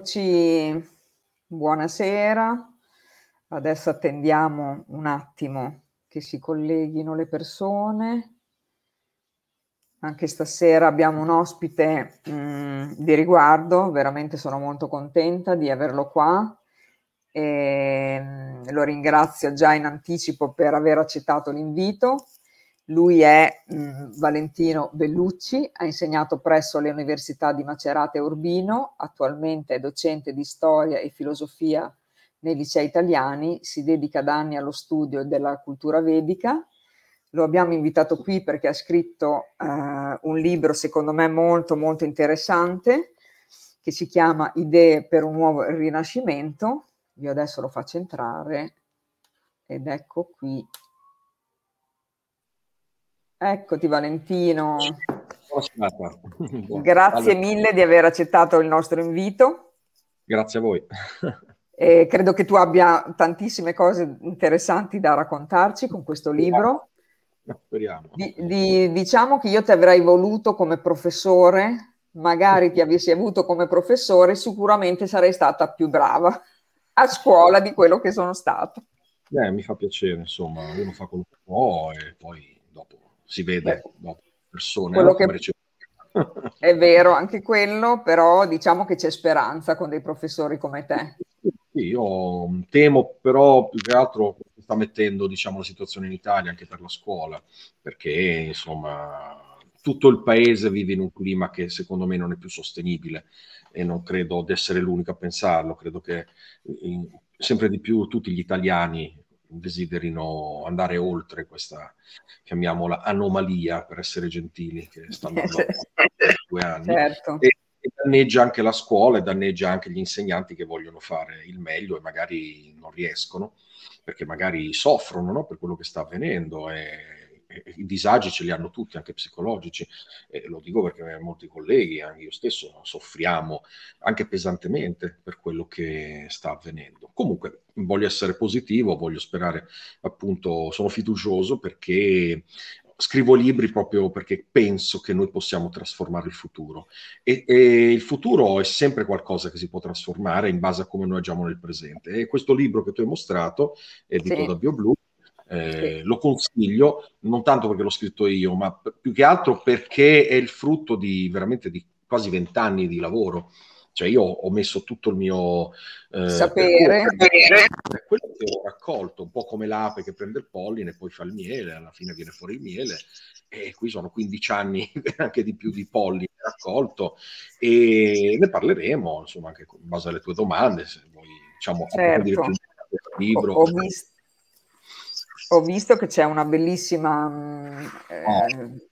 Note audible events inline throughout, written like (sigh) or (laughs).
Eccoci, buonasera. Adesso attendiamo un attimo che si colleghino le persone. Anche stasera abbiamo un ospite mh, mm, di riguardo, veramente sono molto contenta di averlo qua. E, mh, mm, lo ringrazio già in anticipo per aver accettato l'invito lui è mh, Valentino Bellucci, ha insegnato presso le università di Macerata e Urbino, attualmente è docente di storia e filosofia nei licei italiani, si dedica da anni allo studio della cultura vedica. Lo abbiamo invitato qui perché ha scritto uh, un libro secondo me molto molto interessante che si chiama Idee per un nuovo rinascimento. Io adesso lo faccio entrare ed ecco qui Eccoti Valentino. (laughs) Grazie mille di aver accettato il nostro invito. Grazie a voi. E credo che tu abbia tantissime cose interessanti da raccontarci con questo libro. Speriamo. Di, di, diciamo che io ti avrei voluto come professore, magari ti avessi avuto come professore, sicuramente sarei stata più brava a scuola di quello che sono stata. Eh, mi fa piacere, insomma, uno fa quello che può e poi si vede no, persone. Quello che... (laughs) È vero anche quello, però diciamo che c'è speranza con dei professori come te. Io temo però più che altro che sta mettendo diciamo, la situazione in Italia anche per la scuola, perché insomma tutto il paese vive in un clima che secondo me non è più sostenibile e non credo di essere l'unico a pensarlo, credo che in, sempre di più tutti gli italiani desiderino andare oltre questa, chiamiamola, anomalia, per essere gentili, che stanno (laughs) da due anni. Certo. E, e danneggia anche la scuola e danneggia anche gli insegnanti che vogliono fare il meglio e magari non riescono, perché magari soffrono no? per quello che sta avvenendo. E, i disagi ce li hanno tutti, anche psicologici, e lo dico perché molti colleghi, anche io stesso, soffriamo anche pesantemente per quello che sta avvenendo. Comunque voglio essere positivo, voglio sperare, appunto, sono fiducioso perché scrivo libri proprio perché penso che noi possiamo trasformare il futuro e, e, il futuro è sempre qualcosa che si può trasformare in base a come noi agiamo nel presente e questo libro che tu hai mostrato, edito sì. da BioBlue, eh, lo consiglio, non tanto perché l'ho scritto io, ma p- più che altro perché è il frutto di veramente di quasi vent'anni di lavoro. Cioè io ho messo tutto il mio eh, sapere, per quello che ho raccolto, un po' come l'ape che prende il polline e poi fa il miele, alla fine viene fuori il miele e qui sono 15 anni (laughs) anche di più di polline raccolto e ne parleremo insomma anche in base alle tue domande se vuoi diciamo certo. più libro. Ho, ho visto ho visto che c'è una bellissima mm, eh,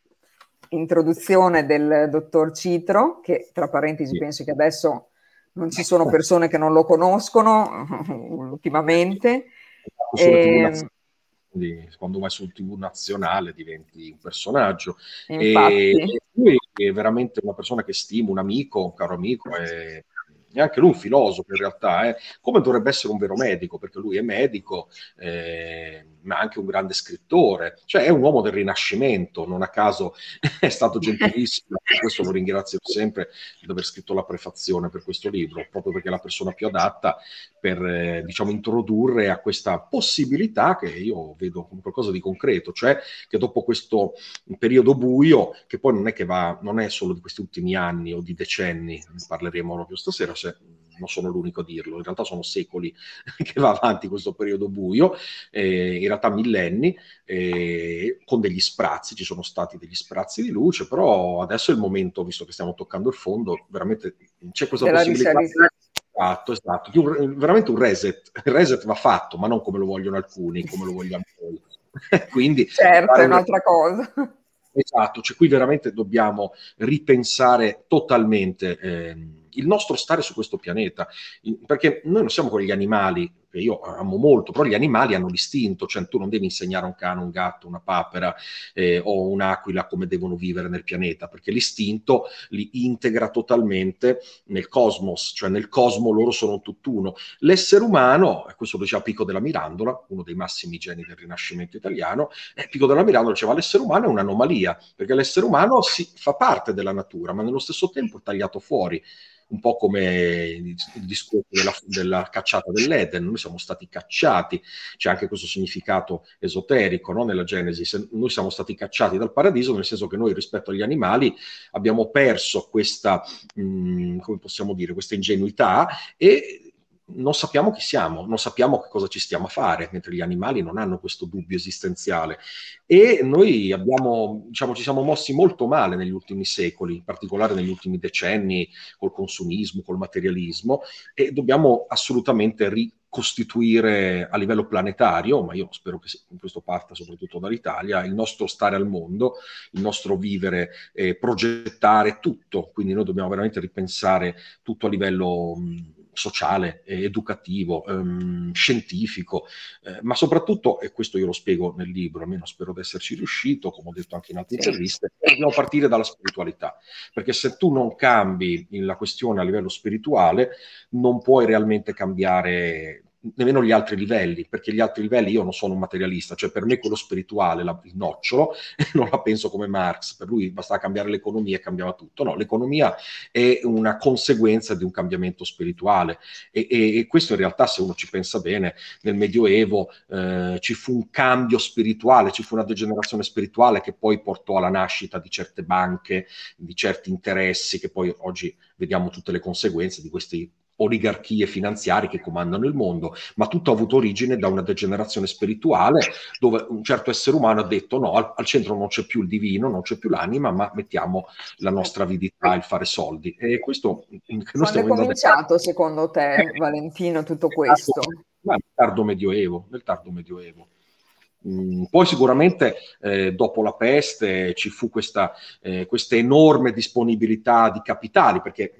introduzione del dottor Citro, che tra parentesi sì. penso che adesso non ci sono persone che non lo conoscono (laughs) ultimamente. E, ehm, quindi quando vai sul TV nazionale diventi un personaggio. Infatti. E lui è veramente una persona che stimo, un amico, un caro amico. E è anche lui un filosofo in realtà, eh, come dovrebbe essere un vero medico, perché lui è medico, eh, ma anche un grande scrittore, cioè è un uomo del Rinascimento, non a caso (laughs) è stato gentilissimo, per questo lo ringrazio sempre di aver scritto la prefazione per questo libro, proprio perché è la persona più adatta per eh, diciamo introdurre a questa possibilità che io vedo come qualcosa di concreto, cioè che dopo questo periodo buio, che poi non è che va, non è solo di questi ultimi anni o di decenni, ne parleremo proprio stasera, se non sono l'unico a dirlo, in realtà sono secoli (laughs) che va avanti questo periodo buio, eh, in realtà millenni, eh, con degli sprazzi, ci sono stati degli sprazzi di luce, però adesso è il momento, visto che stiamo toccando il fondo, veramente c'è questa possibilità. Esatto, esatto, un, veramente un reset. Il reset va fatto, ma non come lo vogliono alcuni, come lo vogliamo noi. (laughs) Quindi, certo, è un'altra cosa. Esatto, cioè qui veramente dobbiamo ripensare totalmente. Eh, il nostro stare su questo pianeta, perché noi non siamo quegli animali che io amo molto, però gli animali hanno l'istinto, cioè tu non devi insegnare a un cane, un gatto, una papera eh, o un'aquila come devono vivere nel pianeta, perché l'istinto li integra totalmente nel cosmos, cioè nel cosmo loro sono tutt'uno. L'essere umano, e questo lo diceva Pico della Mirandola, uno dei massimi geni del Rinascimento italiano, eh, Pico della Mirandola diceva l'essere umano è un'anomalia, perché l'essere umano si, fa parte della natura, ma nello stesso tempo è tagliato fuori un po' come il, discorso della, della, cacciata dell'Eden, siamo stati cacciati, c'è anche questo significato esoterico no? nella Genesi, noi siamo stati cacciati dal paradiso, nel senso che noi rispetto agli animali abbiamo perso questa, mh, mm, come possiamo dire, questa ingenuità e non sappiamo chi siamo, non sappiamo che cosa ci stiamo a fare, mentre gli animali non hanno questo dubbio esistenziale. E noi abbiamo, diciamo, ci siamo mossi molto male negli ultimi secoli, in particolare negli ultimi decenni, col consumismo, col materialismo, e dobbiamo assolutamente ricostituire a livello planetario, ma io spero che questo parta soprattutto dall'Italia, il nostro stare al mondo, il nostro vivere, eh, progettare tutto. Quindi noi dobbiamo veramente ripensare tutto a livello... Mh, sociale, educativo, ehm, scientifico, eh, ma soprattutto, e questo io lo spiego nel libro, almeno spero di esserci riuscito, come ho detto anche in altre interviste, dobbiamo partire dalla spiritualità, perché se tu non cambi la questione a livello spirituale, non puoi realmente cambiare nemmeno gli altri livelli, perché gli altri livelli io non sono un materialista, cioè per me quello spirituale, la, il nocciolo, (laughs) non la penso come Marx, per lui bastava cambiare l'economia e cambiava tutto, no, l'economia è una conseguenza di un cambiamento spirituale. E, e, e questo in realtà se uno ci pensa bene, nel Medioevo eh, ci fu un cambio spirituale, ci fu una degenerazione spirituale che poi portò alla nascita di certe banche, di certi interessi, che poi oggi vediamo tutte le conseguenze di questi oligarchie finanziarie che comandano il mondo, ma tutto ha avuto origine da una degenerazione spirituale dove un certo essere umano ha detto no, al, al centro non c'è più il divino, non c'è più l'anima, ma mettiamo la nostra avidità, il fare soldi. E questo Quando è cominciato secondo te, eh, Valentino, tutto questo? Nel tardo medioevo, nel tardo medioevo. Mm, poi sicuramente eh, dopo la peste ci fu questa, eh, questa enorme disponibilità di capitali, perché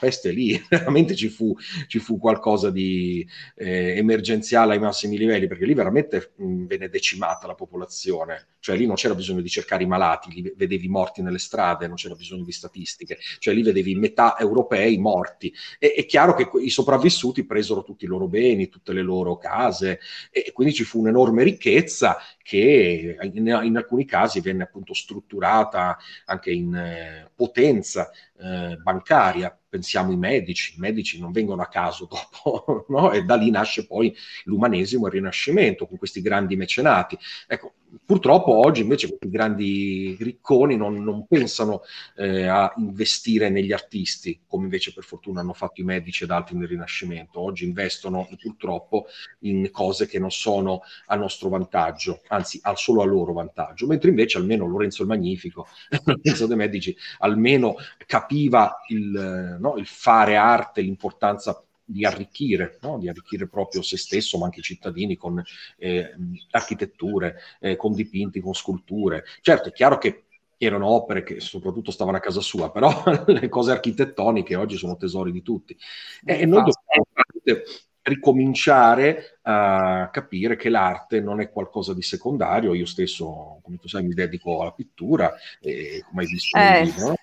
peste lì (laughs) veramente ci fu, ci fu qualcosa di eh, emergenziale ai massimi livelli, perché lì veramente mh, venne decimata la popolazione, cioè lì non c'era bisogno di cercare i malati, li vedevi morti nelle strade, non c'era bisogno di statistiche, cioè lì vedevi metà europei morti. E, è chiaro che i sopravvissuti presero tutti i loro beni, tutte le loro case, e quindi ci fu un'enorme ricchezza che in, in alcuni casi venne appunto strutturata anche in eh, potenza eh, bancaria pensiamo ai medici, i medici non vengono a caso dopo, (laughs) no? e da lì nasce poi l'umanesimo e il rinascimento con questi grandi mecenati. Ecco, Purtroppo oggi invece questi grandi ricconi non, non pensano eh, a investire negli artisti, come invece per fortuna hanno fatto i medici ed altri nel Rinascimento. Oggi investono purtroppo in cose che non sono a nostro vantaggio, anzi solo a loro vantaggio, mentre invece almeno Lorenzo il Magnifico, (laughs) Lorenzo de Medici, almeno capiva il, no, il fare arte, l'importanza di arricchire, no? di arricchire proprio se stesso, ma anche i cittadini con eh, architetture, eh, con dipinti, con sculture. Certo, è chiaro che erano opere che soprattutto stavano a casa sua, però (laughs) le cose architettoniche oggi sono tesori di tutti. E, e noi dobbiamo ricominciare a capire che l'arte non è qualcosa di secondario. Io stesso, come tu sai, mi dedico alla pittura, e come hai visto eh, nel.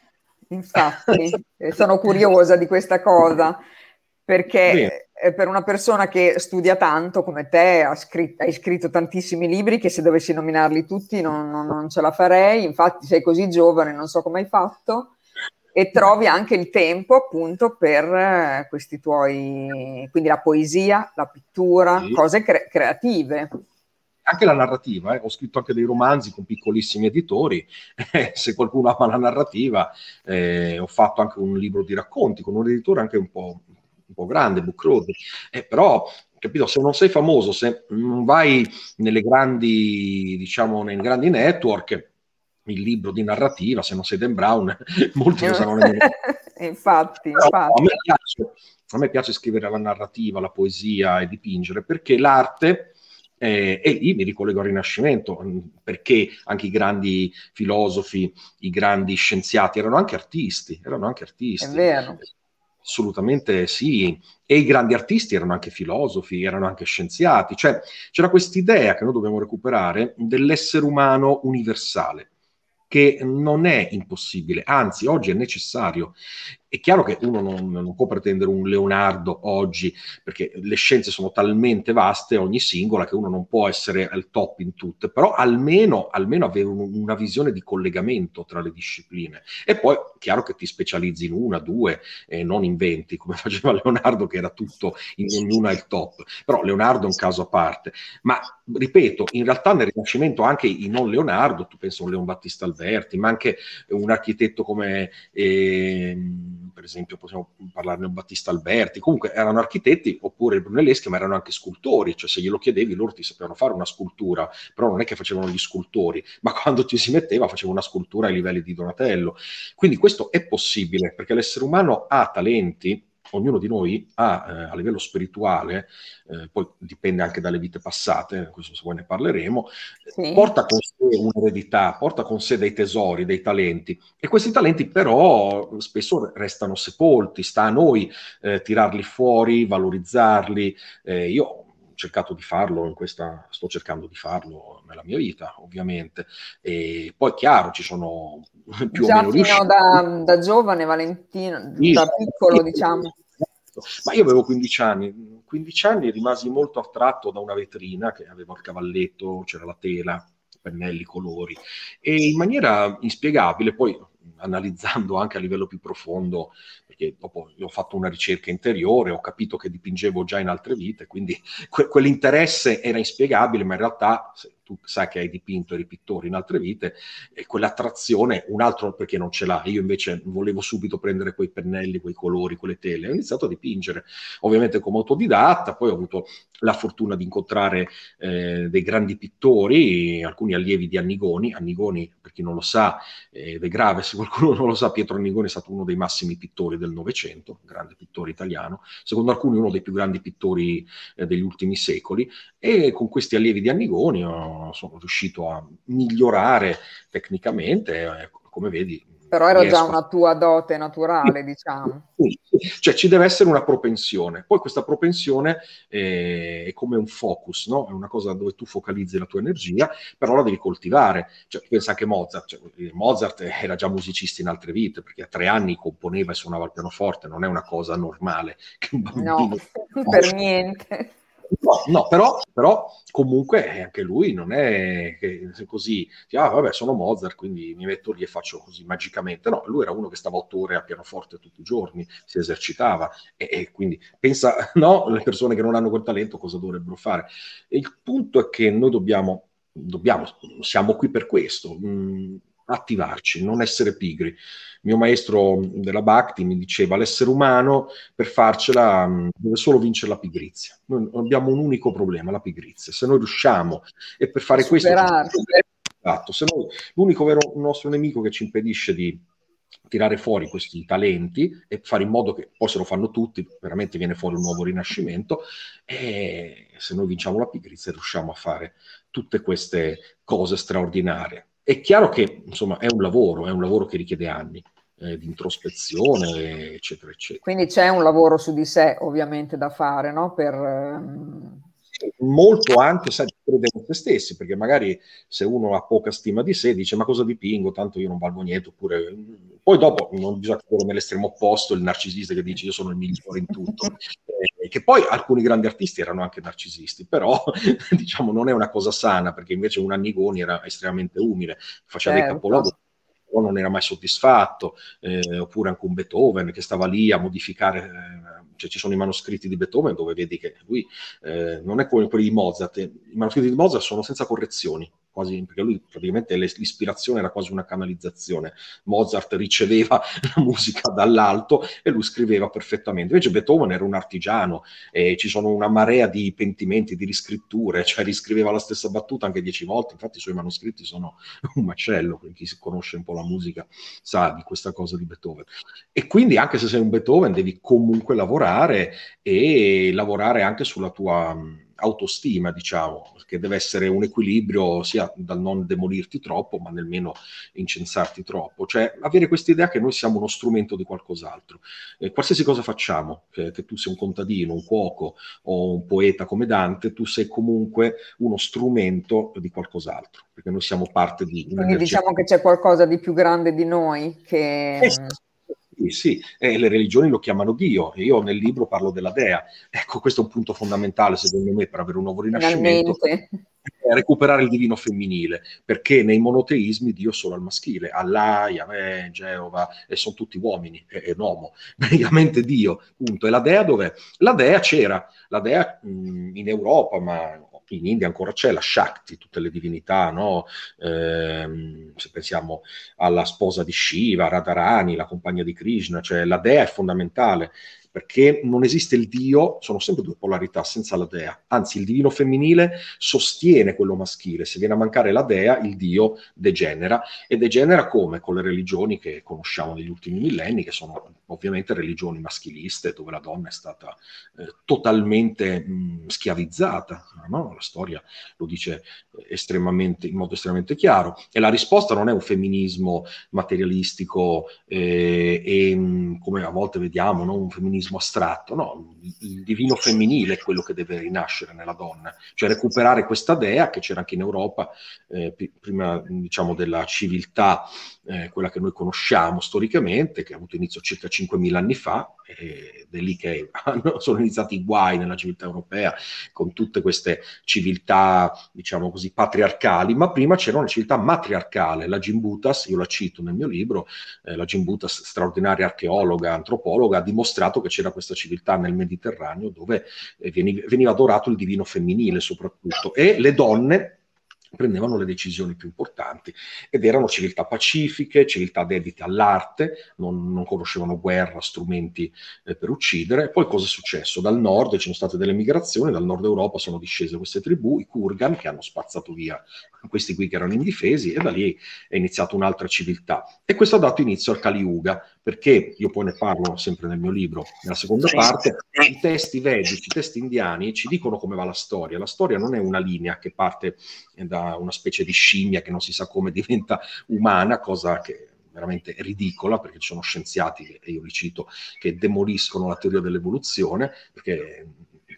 Infatti, (laughs) sono curiosa di questa cosa perché Bene. Eh, per una persona che studia tanto come te, ha scritto, hai scritto tantissimi libri che se dovessi nominarli tutti non, non, non, ce la farei, infatti sei così giovane, non so come hai fatto, e trovi anche il tempo appunto per eh, questi tuoi, quindi la poesia, la pittura, sì. cose cre- creative anche la narrativa, eh. ho scritto anche dei romanzi con piccolissimi editori, (laughs) se qualcuno ama la narrativa, eh, ho fatto anche un libro di racconti con un editore anche un po', un po' grande, Book Road, eh, però capito, se non sei famoso, se non vai nelle grandi, diciamo, nei grandi network, il libro di narrativa, se non sei Dan Brown, (laughs) molti lo sanno nemmeno. (laughs) infatti, infatti. A me, piace, a me piace scrivere la narrativa, la poesia e dipingere, perché l'arte... Eh, e lì mi ricollego al Rinascimento, perché anche i grandi filosofi, i grandi scienziati erano anche artisti, erano anche artisti. È vero. Assolutamente sì, e i grandi artisti erano anche filosofi, erano anche scienziati, cioè c'era questa idea che noi dobbiamo recuperare dell'essere umano universale, che non è impossibile, anzi oggi è necessario. È chiaro che uno non, non, può pretendere un Leonardo oggi, perché le scienze sono talmente vaste, ogni singola, che uno non può essere al top in tutte, però almeno, almeno avere un, una visione di collegamento tra le discipline. E poi, chiaro che ti specializzi in una, due, eh, non in venti, come (laughs) faceva Leonardo, che era tutto in ognuna il top. Però Leonardo è un caso a parte. Ma, ripeto, in realtà nel Rinascimento anche i non Leonardo, tu pensi a un Leon Battista Alberti, ma anche un architetto come... Eh, per esempio possiamo parlarne di Battista Alberti, comunque erano architetti oppure Brunelleschi, ma erano anche scultori, cioè se glielo chiedevi loro ti sapevano fare una scultura, però non è che facevano gli scultori, (laughs) ma quando ci si metteva faceva una scultura ai livelli di Donatello. Quindi questo è possibile perché l'essere umano ha talenti ognuno di noi ha eh, a livello spirituale, eh, poi dipende anche dalle vite passate, questo se poi ne parleremo, sì. porta con sé un'eredità, porta con sé dei tesori, dei talenti e questi talenti però spesso restano sepolti, sta a noi eh, tirarli fuori, valorizzarli. Eh, io ho cercato di farlo in questa, sto cercando di farlo nella mia vita, ovviamente. E poi, chiaro, ci sono (laughs) più Già o meno fino da, da, giovane, Valentino, sì, da piccolo, sì, diciamo. Ma io avevo 15 anni, 15 anni rimasi molto attratto da una vetrina che aveva il cavalletto, c'era la tela, pennelli, colori, e in maniera inspiegabile, poi analizzando anche a livello più profondo, perché dopo ho fatto una ricerca interiore, ho capito che dipingevo già in altre vite, quindi que- quell'interesse era inspiegabile, ma in realtà tu sai che hai dipinto eri pittore in altre vite, e quell'attrazione, un altro perché non ce l'ha, io invece volevo subito prendere quei pennelli, quei colori, quelle tele, ho iniziato a dipingere, ovviamente come autodidatta, poi ho avuto la fortuna di incontrare eh, dei grandi pittori, alcuni allievi di Annigoni, Annigoni per chi non lo sa, ed è grave se qualcuno non lo sa, Pietro Annigoni è stato uno dei massimi pittori del Novecento, grande pittore italiano, secondo alcuni uno dei più grandi pittori eh, degli ultimi secoli, e con questi allievi di Annigoni ho sono riuscito a migliorare tecnicamente, eh, come vedi. Però era già una tua dote naturale, diciamo. Cioè ci deve essere una propensione. Poi questa propensione eh, è come un focus, no? È una cosa dove tu focalizzi la tua energia, però la devi coltivare. Cioè, pensa anche Mozart. Cioè, Mozart era già musicista in altre vite, perché a tre anni componeva e suonava il pianoforte, non è una cosa normale che un bambino... No, (laughs) per niente. No, no però, però, comunque anche lui non è così, ah vabbè sono Mozart quindi mi metto lì e faccio così magicamente, no, lui era uno che stava otto ore a pianoforte tutti i giorni, si esercitava e, e quindi pensa, (laughs) no, le persone che non hanno quel talento cosa dovrebbero fare? E il punto è che noi dobbiamo, dobbiamo siamo qui per questo, mh, mm, attivarci, non essere pigri. Mio maestro della Bhakti mi diceva l'essere umano per farcela mm, deve solo vincere la pigrizia. Noi abbiamo un unico problema, la pigrizia. Se noi riusciamo e per fare questo... Esatto, se noi, l'unico vero nostro nemico che ci impedisce di tirare fuori questi talenti e fare in modo che poi se lo fanno tutti, veramente viene fuori un nuovo rinascimento e se noi vinciamo la pigrizia riusciamo a fare tutte queste cose straordinarie. È chiaro che insomma è un lavoro, è un lavoro che richiede anni eh, di introspezione, eccetera, eccetera. Quindi c'è un lavoro su di sé ovviamente da fare, no? Per, ehm... Molto anche, sai, credere in se stessi, perché magari se uno ha poca stima di sé dice ma cosa dipingo, tanto io non valgo niente, oppure poi dopo non bisogna cadere nell'estremo opposto, il narcisista che dice io sono il migliore in tutto, (laughs) eh, che poi alcuni grandi artisti erano anche narcisisti, però (laughs) diciamo non è una cosa sana, perché invece un Annigoni era estremamente umile, faceva certo. dei capolavori però non era mai soddisfatto, eh, oppure anche un Beethoven che stava lì a modificare, eh, cioè ci sono i manoscritti di Beethoven dove vedi che lui eh, non è come quelli di Mozart, i manoscritti di Mozart sono senza correzioni, quasi, perché lui praticamente l'ispirazione era quasi una canalizzazione. Mozart riceveva (laughs) la musica dall'alto e lui scriveva perfettamente. Invece Beethoven era un artigiano e ci sono una marea di pentimenti, di riscritture, cioè riscriveva la stessa battuta anche dieci volte. Infatti i suoi manoscritti sono un macello, chi si conosce un po' la musica sa di questa cosa di Beethoven. E quindi anche se sei un Beethoven devi comunque lavorare e lavorare anche sulla tua autostima, diciamo, che deve essere un equilibrio sia dal non demolirti troppo, ma nemmeno incensarti troppo. Cioè, avere questa idea che noi siamo uno strumento di qualcos'altro. Eh, qualsiasi cosa facciamo, che, che, tu sia un contadino, un cuoco o un poeta come Dante, tu sei comunque uno strumento di qualcos'altro, perché noi siamo parte di... Quindi diciamo che c'è qualcosa di più grande di noi che... Eh, Sì, sì, eh, le religioni lo chiamano Dio io nel libro parlo della Dea. Ecco, questo è un punto fondamentale secondo me per avere un nuovo rinascimento. Finalmente. recuperare il divino femminile, perché nei monoteismi Dio solo al maschile, Allah, Yahweh, Geova, e sono tutti uomini, è, è un uomo, (laughs) praticamente Dio, punto. E la Dea dov'è? La Dea c'era, la Dea mh, in Europa, ma in India ancora c'è la Shakti, tutte le divinità, no? eh, se pensiamo alla sposa di Shiva, Radharani, la compagna di Krishna, cioè la dea è fondamentale perché non esiste il Dio, sono sempre due polarità senza la dea, anzi il divino femminile sostiene quello maschile, se viene a mancare la dea il Dio degenera e degenera come? Con le religioni che conosciamo negli ultimi millenni, che sono ovviamente religioni maschiliste, dove la donna è stata eh, totalmente mh, schiavizzata, no? la storia lo dice estremamente, in modo estremamente chiaro, e la risposta non è un femminismo materialistico eh, e come a volte vediamo, no? un femminismo femminismo astratto, no, il divino femminile è quello che deve rinascere nella donna, cioè recuperare questa dea che c'era anche in Europa eh, prima diciamo della civiltà, eh, quella che noi conosciamo storicamente, che ha avuto inizio circa 5.000 anni fa, ed è lì che (laughs) sono iniziati i guai nella civiltà europea, con tutte queste civiltà, diciamo così, patriarcali, ma prima c'era una civiltà matriarcale, la Gimbutas, io la cito nel mio libro, eh, la Gimbutas, straordinaria archeologa, antropologa, ha dimostrato che c'era questa civiltà nel Mediterraneo dove eh, veniva adorato il divino femminile soprattutto, e le donne prendevano le decisioni più importanti ed erano civiltà pacifiche, civiltà dedite all'arte, non, non conoscevano guerra, strumenti eh, per uccidere. Poi cosa è successo? Dal nord ci sono state delle migrazioni, dal nord Europa sono discese queste tribù, i Kurgan, che hanno spazzato via questi qui che erano indifesi e da lì è iniziata un'altra civiltà. E questo ha dato inizio al Kali Yuga, perché io poi ne parlo sempre nel mio libro, nella seconda parte, i testi vedici, i testi indiani ci dicono come va la storia. La storia non è una linea che parte da una specie di scimmia che non si sa come diventa umana, cosa che veramente ridicola, perché ci sono scienziati, e io li cito, che demoliscono la teoria dell'evoluzione, perché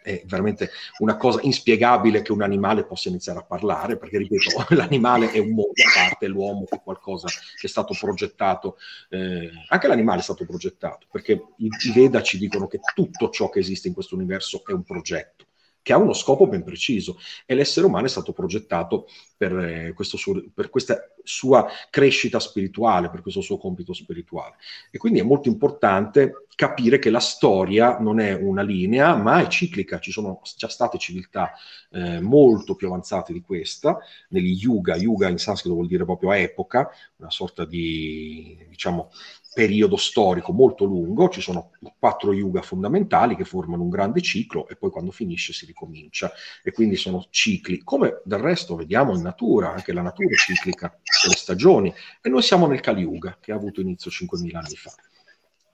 è veramente una cosa inspiegabile che un animale possa iniziare a parlare, perché ripeto, (laughs) l'animale è un mondo a parte, l'uomo è qualcosa che è stato progettato, eh, anche l'animale è stato progettato, perché i, i Veda ci dicono che tutto ciò che esiste in questo universo è un progetto che ha uno scopo ben preciso e l'essere umano è stato progettato per, eh, suo, per, questa sua crescita spirituale, per questo suo compito spirituale. E quindi è molto importante capire che la storia non è una linea, ma è ciclica. Ci sono già state civiltà eh, molto più avanzate di questa, negli yuga, yuga in sanscrito vuol dire proprio epoca, una sorta di, diciamo, periodo storico molto lungo, ci sono quattro yuga fondamentali che formano un grande ciclo e poi quando finisce si ricomincia e quindi sono cicli, come del resto vediamo in natura, anche la natura è ciclica, le stagioni e noi siamo nel Kali Yuga che ha avuto inizio 5.000 anni fa.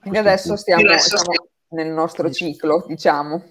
Quindi adesso stiamo, stiamo nel nostro ciclo, diciamo.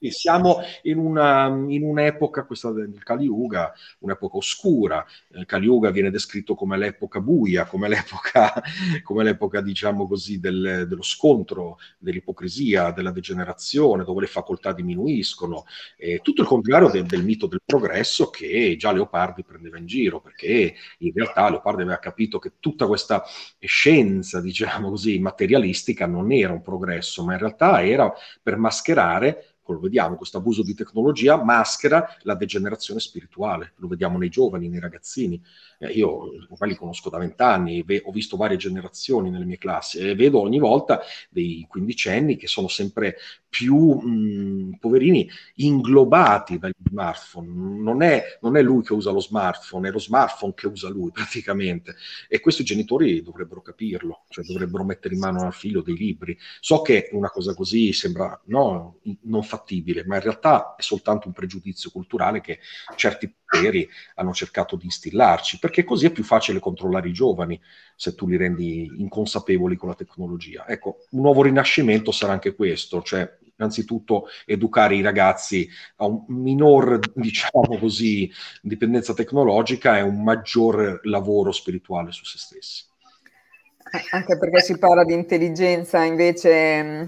Sì, siamo in, una, in, un'epoca, questa del Kali Yuga, un'epoca oscura. Il Kali Yuga viene descritto come l'epoca buia, come l'epoca, (laughs) come l'epoca diciamo così, del, dello scontro, dell'ipocrisia, della degenerazione, dove le facoltà diminuiscono. E tutto il contrario del, del mito del progresso che già Leopardi prendeva in giro, perché in realtà Leopardi aveva capito che tutta questa scienza, diciamo così, materialistica non era un progresso, ma in realtà era per mascherare lo vediamo, questo abuso di tecnologia maschera la degenerazione spirituale, lo vediamo nei giovani, nei ragazzini. Eh, io ormai li conosco da vent'anni, ho visto varie generazioni nelle mie classi e vedo ogni volta dei quindicenni che sono sempre più mh, poverini inglobati dagli smartphone. Non è, non è, lui che usa lo smartphone, è lo smartphone che usa lui (laughs) praticamente. E questi genitori dovrebbero capirlo, cioè dovrebbero mettere in mano al figlio dei libri. So che una cosa così sembra no, non fattibile, ma in realtà è soltanto un pregiudizio culturale che certi poteri hanno cercato di instillarci, perché così è più facile controllare i giovani se tu li rendi inconsapevoli con la tecnologia. Ecco, un nuovo rinascimento sarà anche questo, cioè innanzitutto educare i ragazzi a un minor, diciamo così, dipendenza tecnologica e un maggior lavoro spirituale su se stessi. Anche perché si parla di intelligenza invece, mm,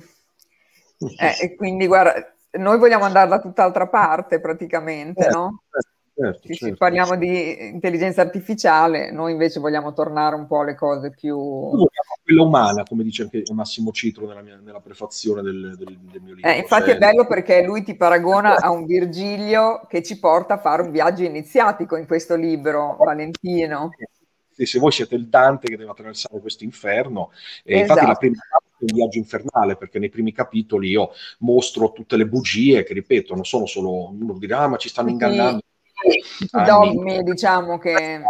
eh, quindi guarda, noi vogliamo andare da tutt'altra parte praticamente, eh, no? Eh Certo, se certo. parliamo di intelligenza artificiale, noi invece vogliamo tornare un po' alle cose più... quella umana, come dice anche Massimo Citro nella, mia, nella prefazione del, del, del, mio libro. Eh, infatti cioè, è bello perché lui ti paragona a un Virgilio che ci porta a fare un viaggio iniziatico in questo libro, Valentino. Sì, se voi siete il Dante che deve attraversare questo inferno, e esatto. infatti la prima è un viaggio infernale perché nei primi capitoli io mostro tutte le bugie che ripeto non sono solo uno dirà ah, ma ci stanno ingannando i dogmi diciamo che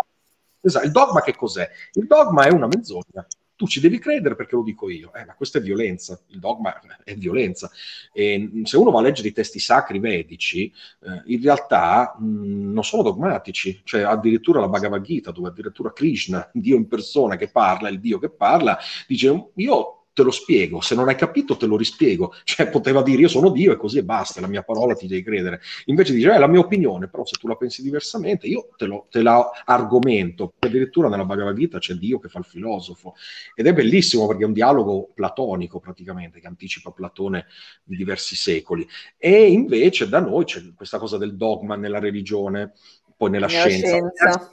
esatto il dogma che cos'è? il dogma è una menzogna tu ci devi credere perché lo dico io. Eh, ma questa è violenza, il dogma è violenza. E se uno va a leggere i testi sacri vedici, eh, in realtà mh, non sono dogmatici, cioè addirittura la Bhagavad Gita, dove addirittura Krishna, (laughs) Dio in persona che parla, il Dio che parla, dice io te lo spiego, se non hai capito te lo rispiego, (laughs) cioè poteva dire io sono Dio e così e basta, la mia parola ti devi credere, invece dice è la mia opinione, però se tu la pensi diversamente io te, lo, te la argomento, addirittura nella Bhagavad Gita c'è Dio che fa il filosofo. Ed è bellissimo perché è un dialogo platonico praticamente che anticipa Platone di diversi secoli. E invece da noi c'è questa cosa del dogma nella religione, poi nella, scienza. scienza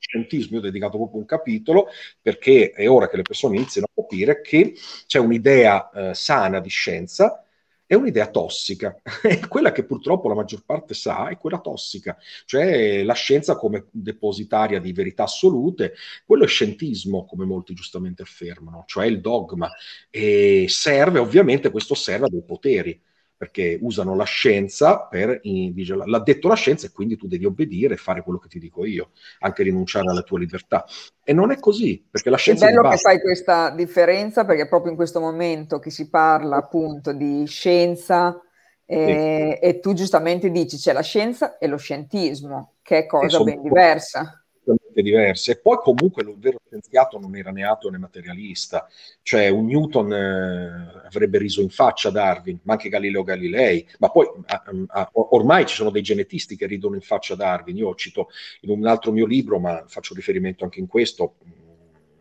scientismo, io ho dedicato proprio un capitolo perché è ora che le persone iniziano a capire che c'è un'idea eh, sana di scienza e un'idea tossica. (laughs) E quella che purtroppo la maggior parte sa è quella tossica, cioè la scienza come depositaria di verità assolute, quello è scientismo, come molti giustamente affermano, cioè il dogma. E serve, ovviamente, questo serve a dei poteri perché usano la scienza per, l'ha detto la scienza e quindi tu devi obbedire e fare quello che ti dico io, anche rinunciare alla tua libertà. E non è così, perché la scienza... È bello che fai questa differenza perché proprio in questo momento che si parla appunto di scienza eh, sì. e tu giustamente dici c'è la scienza e lo scientismo, che è cosa ben diversa completamente diverse. E poi comunque il vero scienziato non era né ateo né materialista, cioè un Newton eh, avrebbe riso in faccia a Darwin, ma anche Galileo Galilei, ma poi a, a, ormai ci sono dei genetisti che ridono in faccia a Darwin. Io cito in un altro mio libro, ma faccio riferimento anche in questo,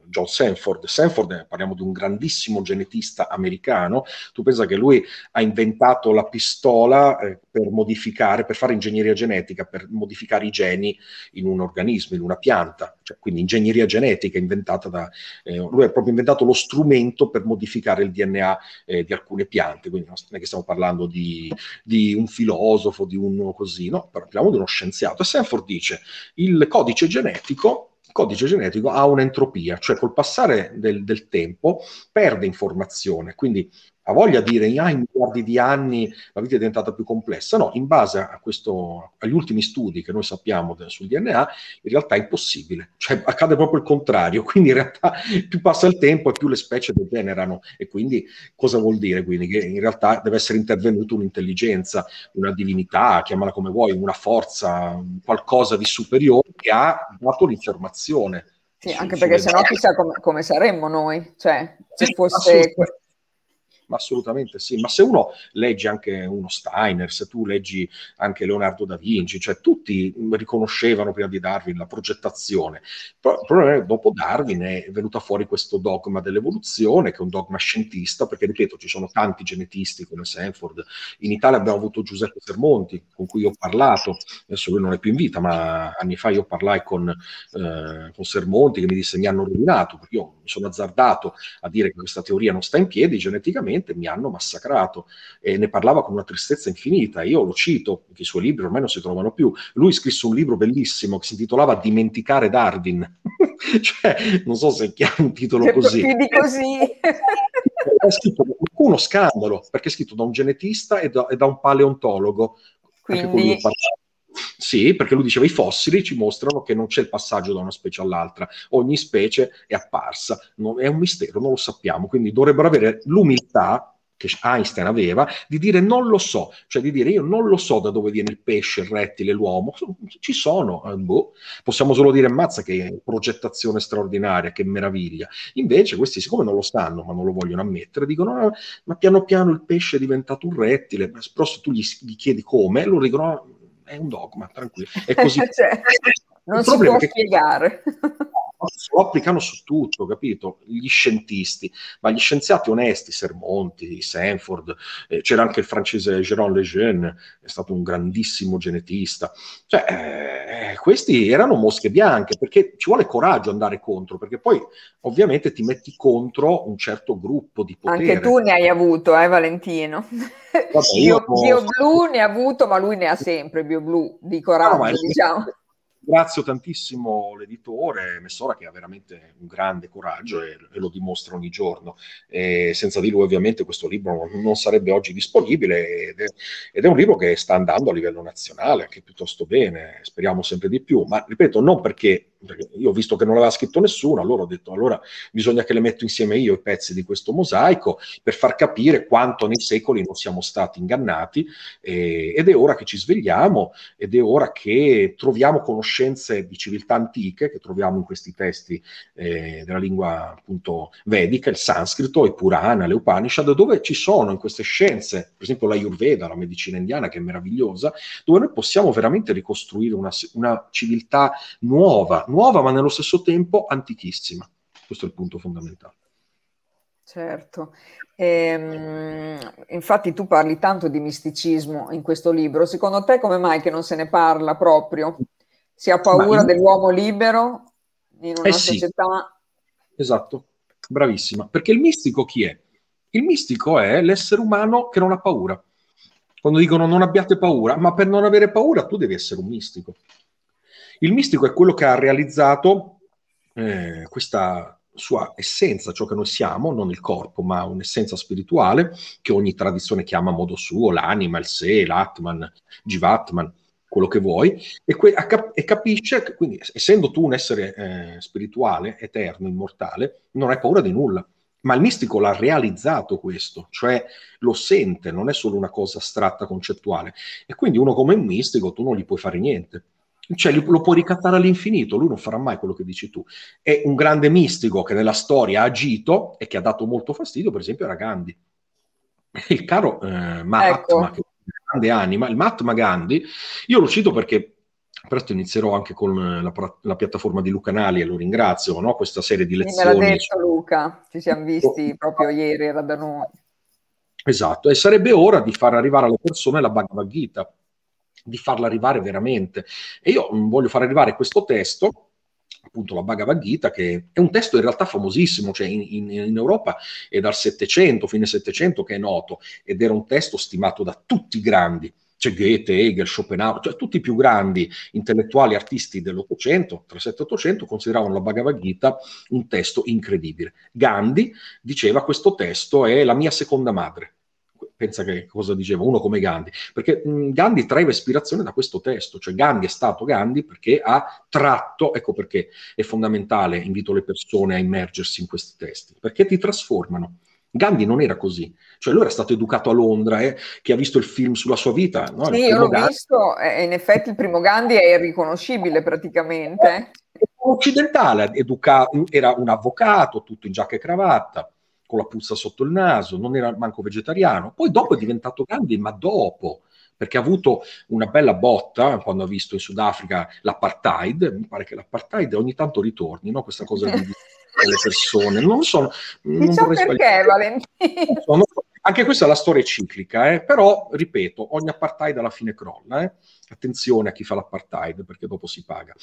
John Sanford. Sanford, parliamo di un grandissimo genetista americano, tu pensa che lui ha inventato la pistola eh, per modificare, per fare ingegneria genetica, per modificare i geni in un organismo, in una pianta, cioè, quindi ingegneria genetica inventata da... Eh, lui ha proprio inventato lo strumento per modificare il DNA eh, di alcune piante, quindi non è che stiamo parlando di, di un filosofo, di uno così, no, parliamo di uno scienziato. E Sanford dice, il codice genetico codice genetico ha un'entropia, cioè col passare del, del tempo perde informazione, quindi ha voglia di dire ah, in miliardi di anni la vita è diventata più complessa. No, in base a questo, agli ultimi studi che noi sappiamo sul DNA, in realtà è impossibile, cioè accade proprio il contrario, (laughs) quindi in realtà più passa il tempo e più le specie degenerano e quindi cosa vuol dire? Quindi che in realtà deve essere intervenuta un'intelligenza, una divinità, chiamala come vuoi, una forza, qualcosa di superiore che ha dato l'informazione. Sì, anche perché sennò chissà come, come saremmo noi, cioè se fosse ma assolutamente sì. Ma se uno legge anche uno Steiner, se tu leggi anche Leonardo da Vinci, cioè tutti riconoscevano prima di Darwin la progettazione. Però che dopo Darwin è venuto fuori questo dogma dell'evoluzione, che è un dogma scientista, perché ripeto, ci sono tanti genetisti come Sanford. In Italia abbiamo avuto Giuseppe Sermonti, con cui ho parlato, adesso lui non è più in vita, ma anni fa io parlai con, eh, con Sermonti che mi disse mi hanno rovinato, perché io mi sono azzardato a dire che questa teoria non sta in piedi geneticamente praticamente mi hanno massacrato e ne parlava con una tristezza infinita. Io lo cito, i suoi libri ormai non si trovano più. Lui scrisse un libro bellissimo che si intitolava Dimenticare Darwin. (laughs) cioè, non so se è chiaro un titolo che così. Più di così. è scritto uno scandalo, perché è scritto da un genetista e da, e da un paleontologo. Quindi... Sì, perché lui diceva i fossili ci mostrano che non c'è il passaggio da una specie all'altra, ogni specie è apparsa, non, è un mistero, non lo sappiamo, quindi dovrebbero avere l'umiltà che Einstein aveva di dire non lo so, cioè di dire io non lo so da dove viene il pesce, il rettile, l'uomo, ci sono, eh, boh. possiamo solo dire mazza che progettazione straordinaria, che meraviglia. Invece questi siccome non lo sanno, ma non lo vogliono ammettere, dicono ah, ma piano piano il pesce è diventato un rettile, però se tu gli, gli chiedi come, loro dicono ah, è un dogma, tranquillo. (laughs) È così. cioè, non si può spiegare. (laughs) lo applicano su tutto, capito? Gli scientisti, ma gli scienziati onesti, Sermonti, Sanford, eh, c'era anche il francese Jérôme Lejeune, è stato un grandissimo genetista. Cioè, eh, questi erano mosche bianche, perché ci vuole coraggio andare contro, perché poi ovviamente ti metti contro un certo gruppo di potere. Anche tu ne hai avuto, eh Valentino? Vabbè, io, io, io blu ne ha avuto, ma lui ne ha sempre, bio blu, di coraggio, no, diciamo ringrazio tantissimo l'editore Messora che ha veramente un grande coraggio e, e lo dimostra ogni giorno. E senza di lui ovviamente questo libro non sarebbe oggi disponibile ed è, ed è, un libro che sta andando a livello nazionale anche piuttosto bene, speriamo sempre di più, ma ripeto non perché perché io ho visto che non l'aveva scritto nessuno, allora ho detto allora bisogna che le metto insieme io i pezzi di questo mosaico per far capire quanto nei secoli non siamo stati ingannati eh, ed è ora che ci svegliamo ed è ora che troviamo conoscenze di civiltà antiche che troviamo in questi testi eh, della lingua appunto vedica, il sanscrito, il Purana, le Upanishad, dove ci sono in queste scienze, per esempio la Ayurveda, la medicina indiana che è meravigliosa, dove noi possiamo veramente ricostruire una, una civiltà nuova, nuova ma nello stesso tempo antichissima. Questo è il punto fondamentale. Certo, ehm, infatti tu parli tanto di misticismo in questo libro, secondo te come mai che non se ne parla proprio? Si ha paura io... dell'uomo libero in una eh società... Sì. Esatto, bravissima, perché il mistico chi è? Il mistico è l'essere umano che non ha paura. Quando dicono non abbiate paura, ma per non avere paura tu devi essere un mistico. Il mistico è quello che ha realizzato eh, questa sua essenza, ciò che noi siamo, non il corpo, ma un'essenza spirituale che ogni tradizione chiama a modo suo, l'anima, il sé, l'atman, jivatman, quello che vuoi, e, que- e capisce che, quindi, essendo tu un essere eh, spirituale, eterno, immortale, non hai paura di nulla. Ma il mistico l'ha realizzato questo, cioè lo sente, non è solo una cosa astratta, concettuale. E quindi uno come un mistico tu non gli puoi fare niente cioè lo puoi ricattare all'infinito, lui non farà mai quello che dici tu. È un grande mistico che nella storia ha agito e che ha dato molto fastidio, per esempio, era Gandhi. Il caro eh, Mahatma, ecco. che è una grande anima, il Mahatma Gandhi, io lo cito perché presto inizierò anche con la, la, piattaforma di Luca Nali e lo ringrazio, no? questa serie di lezioni. Me l'ha detto Luca, ci siamo visti proprio ieri, era da noi. Esatto, e sarebbe ora di far arrivare alle persone la Bhagavad Gita, di farla arrivare veramente. E io mm, voglio far arrivare questo testo appunto la Bhagavad Gita, che è un testo in realtà famosissimo, cioè in, in, in, Europa è dal 700, fine 700 che è noto, ed era un testo stimato da tutti i grandi, cioè Goethe, Hegel, Schopenhauer, cioè tutti i più grandi intellettuali artisti dell'Ottocento, tra 7 e 800, consideravano la Bhagavad Gita un testo incredibile. Gandhi diceva questo testo è la mia seconda madre, pensa che cosa diceva uno come Gandhi, perché mh, Gandhi traeva ispirazione da questo testo, cioè Gandhi è stato Gandhi perché ha tratto, ecco perché è fondamentale, invito le persone a immergersi in questi testi, perché ti trasformano. Gandhi non era così, cioè lui era stato educato a Londra, eh, chi ha visto il film sulla sua vita. No? Sì, io l'ho Gandhi... visto e in effetti il primo Gandhi è irriconoscibile praticamente. Eh, occidentale, educato, era un avvocato, tutto in giacca e cravatta, con la puzza sotto il naso, non era manco vegetariano. Poi dopo è diventato Gandhi, ma dopo, perché ha avuto una bella botta quando ha visto in Sudafrica l'apartheid. Mi pare che l'apartheid ogni tanto ritorni, no? questa cosa di (laughs) le persone. Non so. Non Diciamo perché, Valentino. So, anche questa è la storia ciclica, eh? però, ripeto, ogni apartheid alla fine crolla. Eh? Attenzione a chi fa l'apartheid, perché dopo si paga,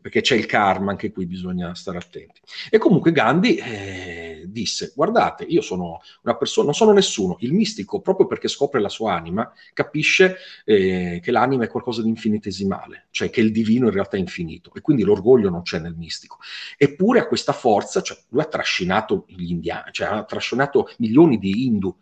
perché c'è il karma, anche qui bisogna stare attenti. E comunque Gandhi eh, disse, guardate, io sono una persona, non sono nessuno, il mistico, proprio perché scopre la sua anima, capisce eh, che l'anima è qualcosa di infinitesimale, cioè che il divino in realtà è infinito, e quindi l'orgoglio non c'è nel mistico. Eppure ha questa forza, cioè lui ha trascinato gli indiani, cioè ha trascinato milioni di hindu,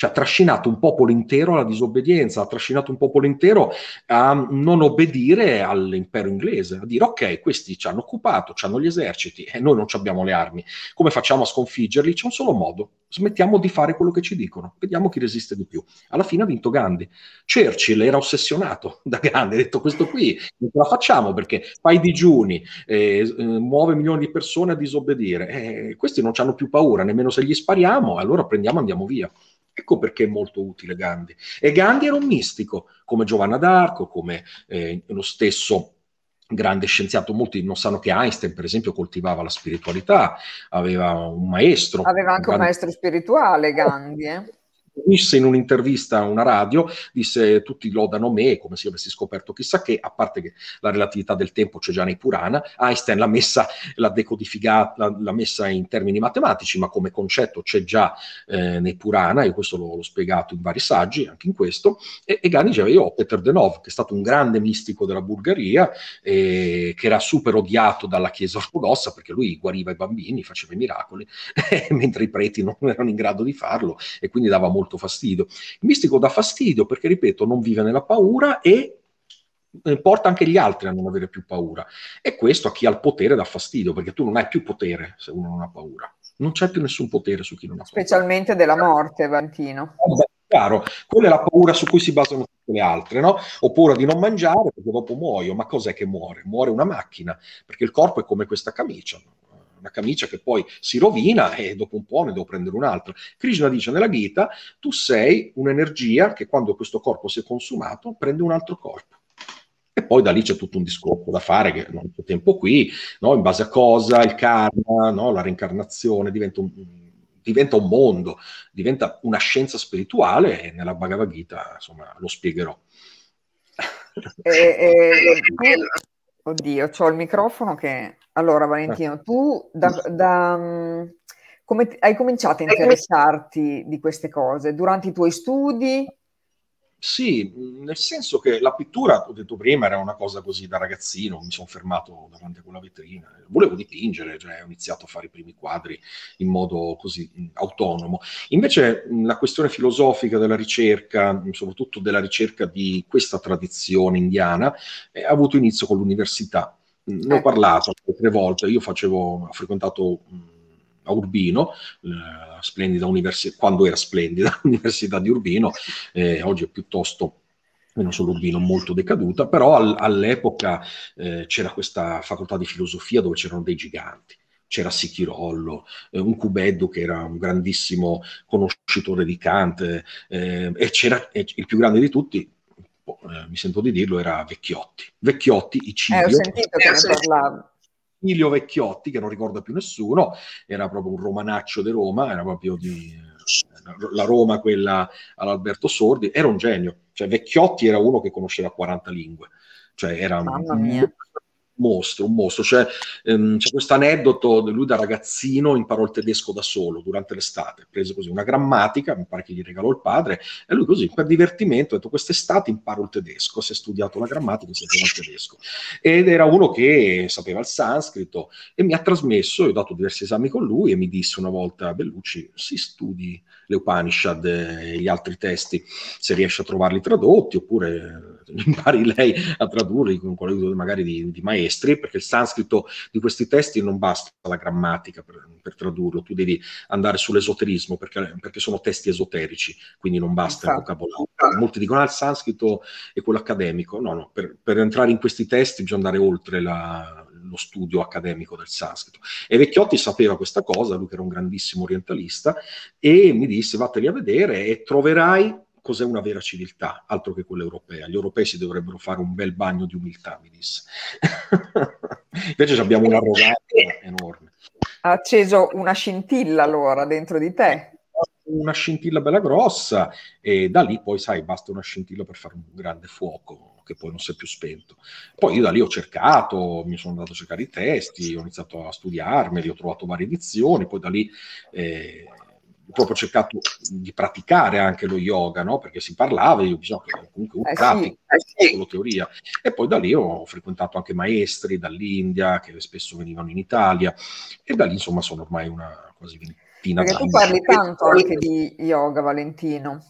cioè ha trascinato un popolo intero alla disobbedienza, ha trascinato un popolo intero a non obbedire all'impero inglese, a dire ok, questi ci hanno occupato, ci hanno gli eserciti e noi non abbiamo le armi, come facciamo a sconfiggerli? C'è un solo modo, smettiamo di fare quello che ci dicono, vediamo chi resiste di più. Alla fine ha vinto Gandhi. Churchill era ossessionato da Gandhi, ha detto questo qui non ce la facciamo perché fa i digiuni, eh, eh, muove milioni di persone a disobbedire, eh, questi non hanno più paura, nemmeno se gli spariamo, allora prendiamo e andiamo via. Ecco perché è molto utile Gandhi. E Gandhi era un mistico, come Giovanna d'Arco, come eh, lo stesso grande scienziato, molti non sanno che Einstein, per esempio, coltivava la spiritualità, aveva un maestro. Aveva anche un, un maestro spirituale, Gandhi. Eh? Disse in un'intervista a una radio, disse tutti lodano me come se io avessi scoperto chissà che, a parte che la relatività del tempo c'è già nei Purana, Einstein l'ha messa, l'ha decodificata, l'ha, messa in termini matematici, ma come concetto c'è già eh, nei Purana, io questo l'ho, l'ho, spiegato in vari saggi, anche in questo, e, e Gandhi diceva io ho Peter Denov, che è stato un grande mistico della Bulgaria, eh, che era super odiato dalla Chiesa ortodossa, perché lui guariva i bambini, faceva i miracoli, (laughs) mentre i preti non erano in grado di farlo, e quindi dava molto molto fastidio. Il mistico dà fastidio perché, ripeto, non vive nella paura e eh, porta anche gli altri a non avere più paura. E questo a chi ha il potere dà fastidio, perché tu non hai più potere se uno non ha paura. Non c'è più nessun potere su chi non ha paura. Specialmente della morte, Vantino. Eh chiaro, quella è la paura su cui si basano tutte le altre, no? Ho paura di non mangiare perché dopo muoio, ma cos'è che muore? Muore una macchina, perché il corpo è come questa camicia, una camicia che poi si rovina e dopo un po' ne devo prendere un'altra. Krishna dice nella Gita, tu sei un'energia che quando questo corpo si è consumato prende un altro corpo. E poi da lì c'è tutto un discorso da fare, che non c'è tempo qui, no? in base a cosa, il karma, no? la reincarnazione diventa un, diventa un mondo, diventa una scienza spirituale e nella Bhagavad Gita insomma, lo spiegherò. E, e, oddio, ho il microfono che allora, Valentino, tu da, da, mm, come hai cominciato a interessarti di queste cose? Durante i tuoi studi? Sì, nel senso che la pittura, ho detto prima, era una cosa così da ragazzino, mi sono fermato davanti a quella vetrina, volevo dipingere, cioè ho iniziato a fare i primi quadri in modo così autonomo. Invece la questione filosofica della ricerca, soprattutto della ricerca di questa tradizione indiana, eh, ha avuto inizio con l'università. Ne ho ecco. parlato tre volte, io facevo, ho frequentato a Urbino, eh, splendida università, quando era splendida (laughs) l'università di Urbino, eh, oggi è piuttosto non solo Urbino, molto decaduta, però al, all'epoca eh, c'era questa facoltà di filosofia dove c'erano dei giganti. C'era Sichirollo, eh, un Cubeddu che era un grandissimo conoscitore di Kant, eh, e c'era e il più grande di tutti, eh, mi sento di dirlo, era Vecchiotti. Vecchiotti, Icilio. Eh, ho sentito che ne parlavi. Emilio Vecchiotti, che non ricorda più nessuno, era proprio un romanaccio di Roma, era proprio di eh, la Roma, quella all'Alberto Sordi, era un genio. Cioè Vecchiotti era uno che conosceva 40 lingue. Cioè era mia mostro, un mostro. Cioè, ehm, c'è questo aneddoto, lui da ragazzino imparò il tedesco da solo durante l'estate, prese così una grammatica, mi pare che gli regalò il padre, e lui così per divertimento ha detto quest'estate imparo il tedesco, si è studiato la grammatica, si sapeva il tedesco. Ed era uno che sapeva il sanscrito e mi ha trasmesso, io ho dato diversi esami con lui e mi disse una volta, Bellucci, si studi le Upanishad e gli altri testi, se riesci a trovarli tradotti, oppure (laughs) impari lei a tradurli con qualcuno magari di, di, maestri, perché il sanscrito di questi testi non basta la grammatica per, per tradurlo, tu devi andare sull'esoterismo, perché, perché, sono testi esoterici, quindi non basta il vocabolario. Molti dicono, ah, il sanscrito è quello accademico. No, no, per, per entrare in questi testi bisogna andare oltre la, lo studio accademico del sanscrito. E Vecchiotti sapeva questa cosa, lui che era un grandissimo orientalista, e mi disse, vatteli a vedere e troverai cos'è una vera civiltà, altro che quella europea. Gli europei si dovrebbero fare un bel bagno di umiltà, mi disse. (laughs) Invece abbiamo un'arroganza enorme. Ha acceso una scintilla allora dentro di te. Una scintilla bella grossa e da lì poi, sai, basta una scintilla per fare un grande fuoco che poi non si è più spento. Poi io da lì ho cercato, mi sono andato a cercare i testi, ho iniziato a studiarmeli, ho trovato varie edizioni, poi da lì... Eh, proprio cercato di praticare anche lo yoga, no? perché si parlava, io bisogna comunque un eh pratico, sì, solo teoria. E poi da lì ho frequentato anche maestri dall'India che spesso venivano in Italia e da lì insomma sono ormai una quasi ventina Perché tu parli tanto anche di yoga, Valentino.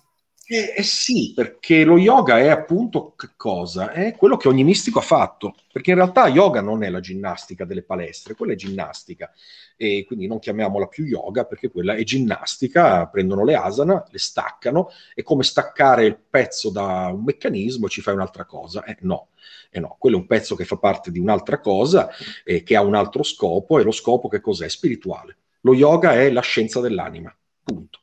Eh, eh, sì, perché lo yoga è appunto che cosa? È quello che ogni mistico ha fatto, perché in realtà yoga non è la ginnastica delle palestre, quella è ginnastica, e quindi non chiamiamola più yoga perché quella è ginnastica, prendono le asana, le staccano, è come staccare il pezzo da un meccanismo e ci fai un'altra cosa. Eh, no, eh no, quello è un pezzo che fa parte di un'altra cosa, eh, che ha un altro scopo, e lo scopo che cos'è? Spirituale. Lo yoga è la scienza dell'anima, punto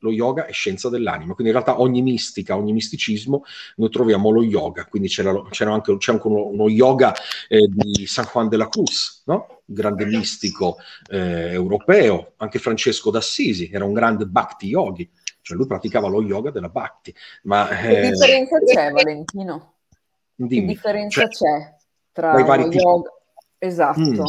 lo yoga è scienza dell'anima, quindi in realtà ogni mistica, ogni misticismo, noi troviamo lo yoga, quindi c'era, c'era anche, c'è anche uno, uno yoga eh, di San Juan de la Cruz, no? grande mistico eh, europeo, anche Francesco d'Assisi era un grande bhakti yogi, cioè lui praticava lo yoga della bhakti. Ma, che eh, differenza c'è Valentino? Dimmi, che differenza cioè, c'è tra i vari yoga? Esatto. Mm.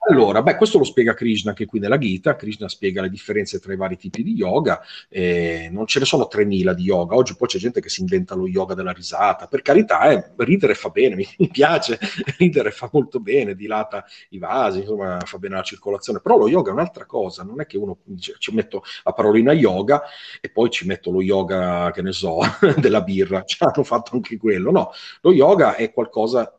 Allora, beh, questo lo spiega Krishna anche qui nella Gita. Krishna spiega le differenze tra i vari tipi di yoga. Eh, non ce ne sono 3000 di yoga. Oggi poi c'è gente che si inventa lo yoga della risata. Per carità, eh, ridere fa bene, mi, piace. (laughs) Ridere fa molto bene, dilata i vasi, insomma, fa bene la circolazione. Però lo yoga è un'altra cosa. Non è che uno dice ci metto la parolina yoga e poi ci metto lo yoga, che ne so, (laughs) della birra. Ci hanno fatto anche quello. No, lo yoga è qualcosa